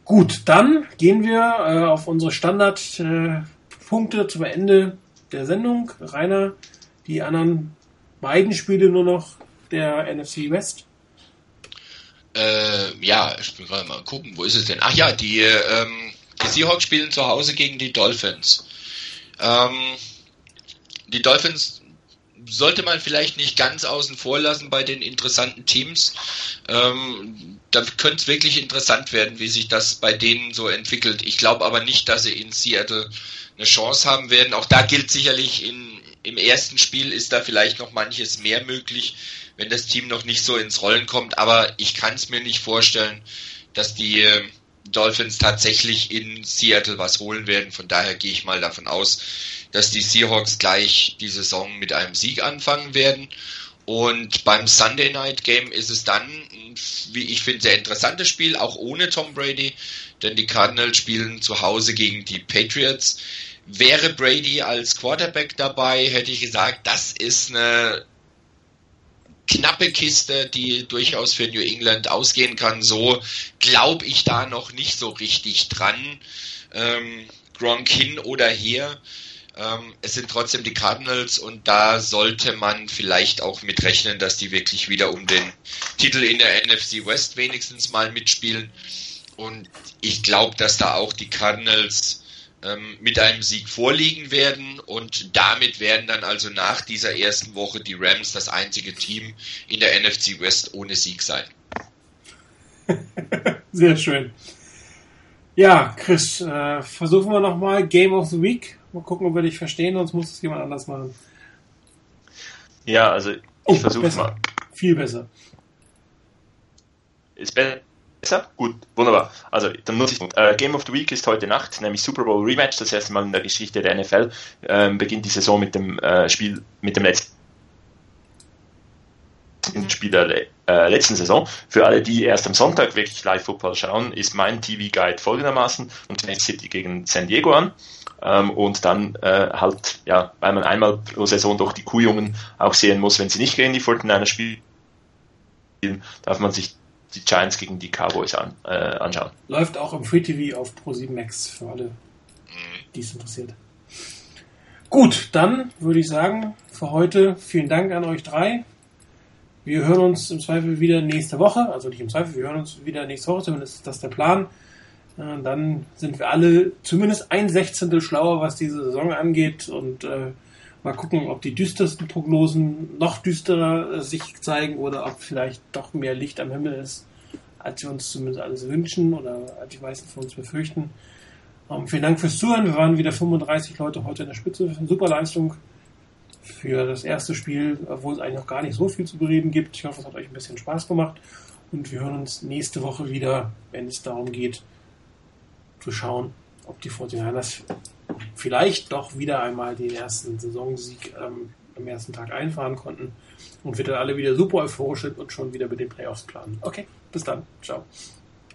Gut, dann gehen wir äh, auf unsere Standardpunkte äh, zum Ende der Sendung. Rainer, die anderen beiden Spiele nur noch der NFC West. Äh, ja, ich will mal gucken, wo ist es denn? Ach ja, die, ähm, die Seahawks spielen zu Hause gegen die Dolphins. Ähm, die Dolphins sollte man vielleicht nicht ganz außen vor lassen bei den interessanten Teams. Ähm, da könnte es wirklich interessant werden, wie sich das bei denen so entwickelt. Ich glaube aber nicht, dass sie in Seattle eine Chance haben werden. Auch da gilt sicherlich, in, im ersten Spiel ist da vielleicht noch manches mehr möglich, wenn das Team noch nicht so ins Rollen kommt. Aber ich kann es mir nicht vorstellen, dass die äh, Dolphins tatsächlich in Seattle was holen werden. Von daher gehe ich mal davon aus, dass die Seahawks gleich die Saison mit einem Sieg anfangen werden. Und beim Sunday Night Game ist es dann, wie ich finde, sehr interessantes Spiel, auch ohne Tom Brady, denn die Cardinals spielen zu Hause gegen die Patriots. Wäre Brady als Quarterback dabei, hätte ich gesagt, das ist eine knappe Kiste, die durchaus für New England ausgehen kann. So glaube ich da noch nicht so richtig dran. Ähm, Gronk hin oder her. Ähm, es sind trotzdem die Cardinals und da sollte man vielleicht auch mit rechnen, dass die wirklich wieder um den Titel in der NFC West wenigstens mal mitspielen. Und ich glaube, dass da auch die Cardinals ähm, mit einem Sieg vorliegen werden und damit werden dann also nach dieser ersten Woche die Rams das einzige Team in der NFC West ohne Sieg sein. [LAUGHS] Sehr schön. Ja, Chris, äh, versuchen wir nochmal Game of the Week. Mal gucken, ob wir dich verstehen, sonst muss es jemand anders machen. Ja, also ich oh, versuche mal. Viel besser. Ist besser? Gut, wunderbar. Also dann nutze ich äh, Game of the Week ist heute Nacht, nämlich Super Bowl Rematch, das erste Mal in der Geschichte der NFL. Ähm, beginnt die Saison mit dem äh, Spiel, mit dem letzten Spiel der äh, letzten Saison. Für alle, die erst am Sonntag wirklich Live-Football schauen, ist mein TV-Guide folgendermaßen und City gegen San Diego an. Ähm, und dann äh, halt, ja, weil man einmal pro Saison doch die Kuhjungen auch sehen muss, wenn sie nicht gegen die 49 spielen, darf man sich die Giants gegen die Cowboys an, äh, anschauen. Läuft auch im Free TV auf Pro7 Max für alle, die es interessiert. Gut, dann würde ich sagen, für heute vielen Dank an euch drei. Wir hören uns im Zweifel wieder nächste Woche, also nicht im Zweifel, wir hören uns wieder nächste Woche, zumindest ist das der Plan. Ja, dann sind wir alle zumindest ein Sechzehntel schlauer, was diese Saison angeht und äh, mal gucken, ob die düstersten Prognosen noch düsterer äh, sich zeigen oder ob vielleicht doch mehr Licht am Himmel ist, als wir uns zumindest alles wünschen oder als die meisten von uns befürchten. Ähm, vielen Dank fürs Zuhören. Wir waren wieder 35 Leute heute in der Spitze. Super Leistung für das erste Spiel, obwohl es eigentlich noch gar nicht so viel zu bereden gibt. Ich hoffe, es hat euch ein bisschen Spaß gemacht und wir hören uns nächste Woche wieder, wenn es darum geht, zu schauen, ob die 49ers vielleicht doch wieder einmal den ersten Saisonsieg ähm, am ersten Tag einfahren konnten und wir dann alle wieder super euphorisch sind und schon wieder mit den Playoffs planen. Okay, bis dann. Ciao.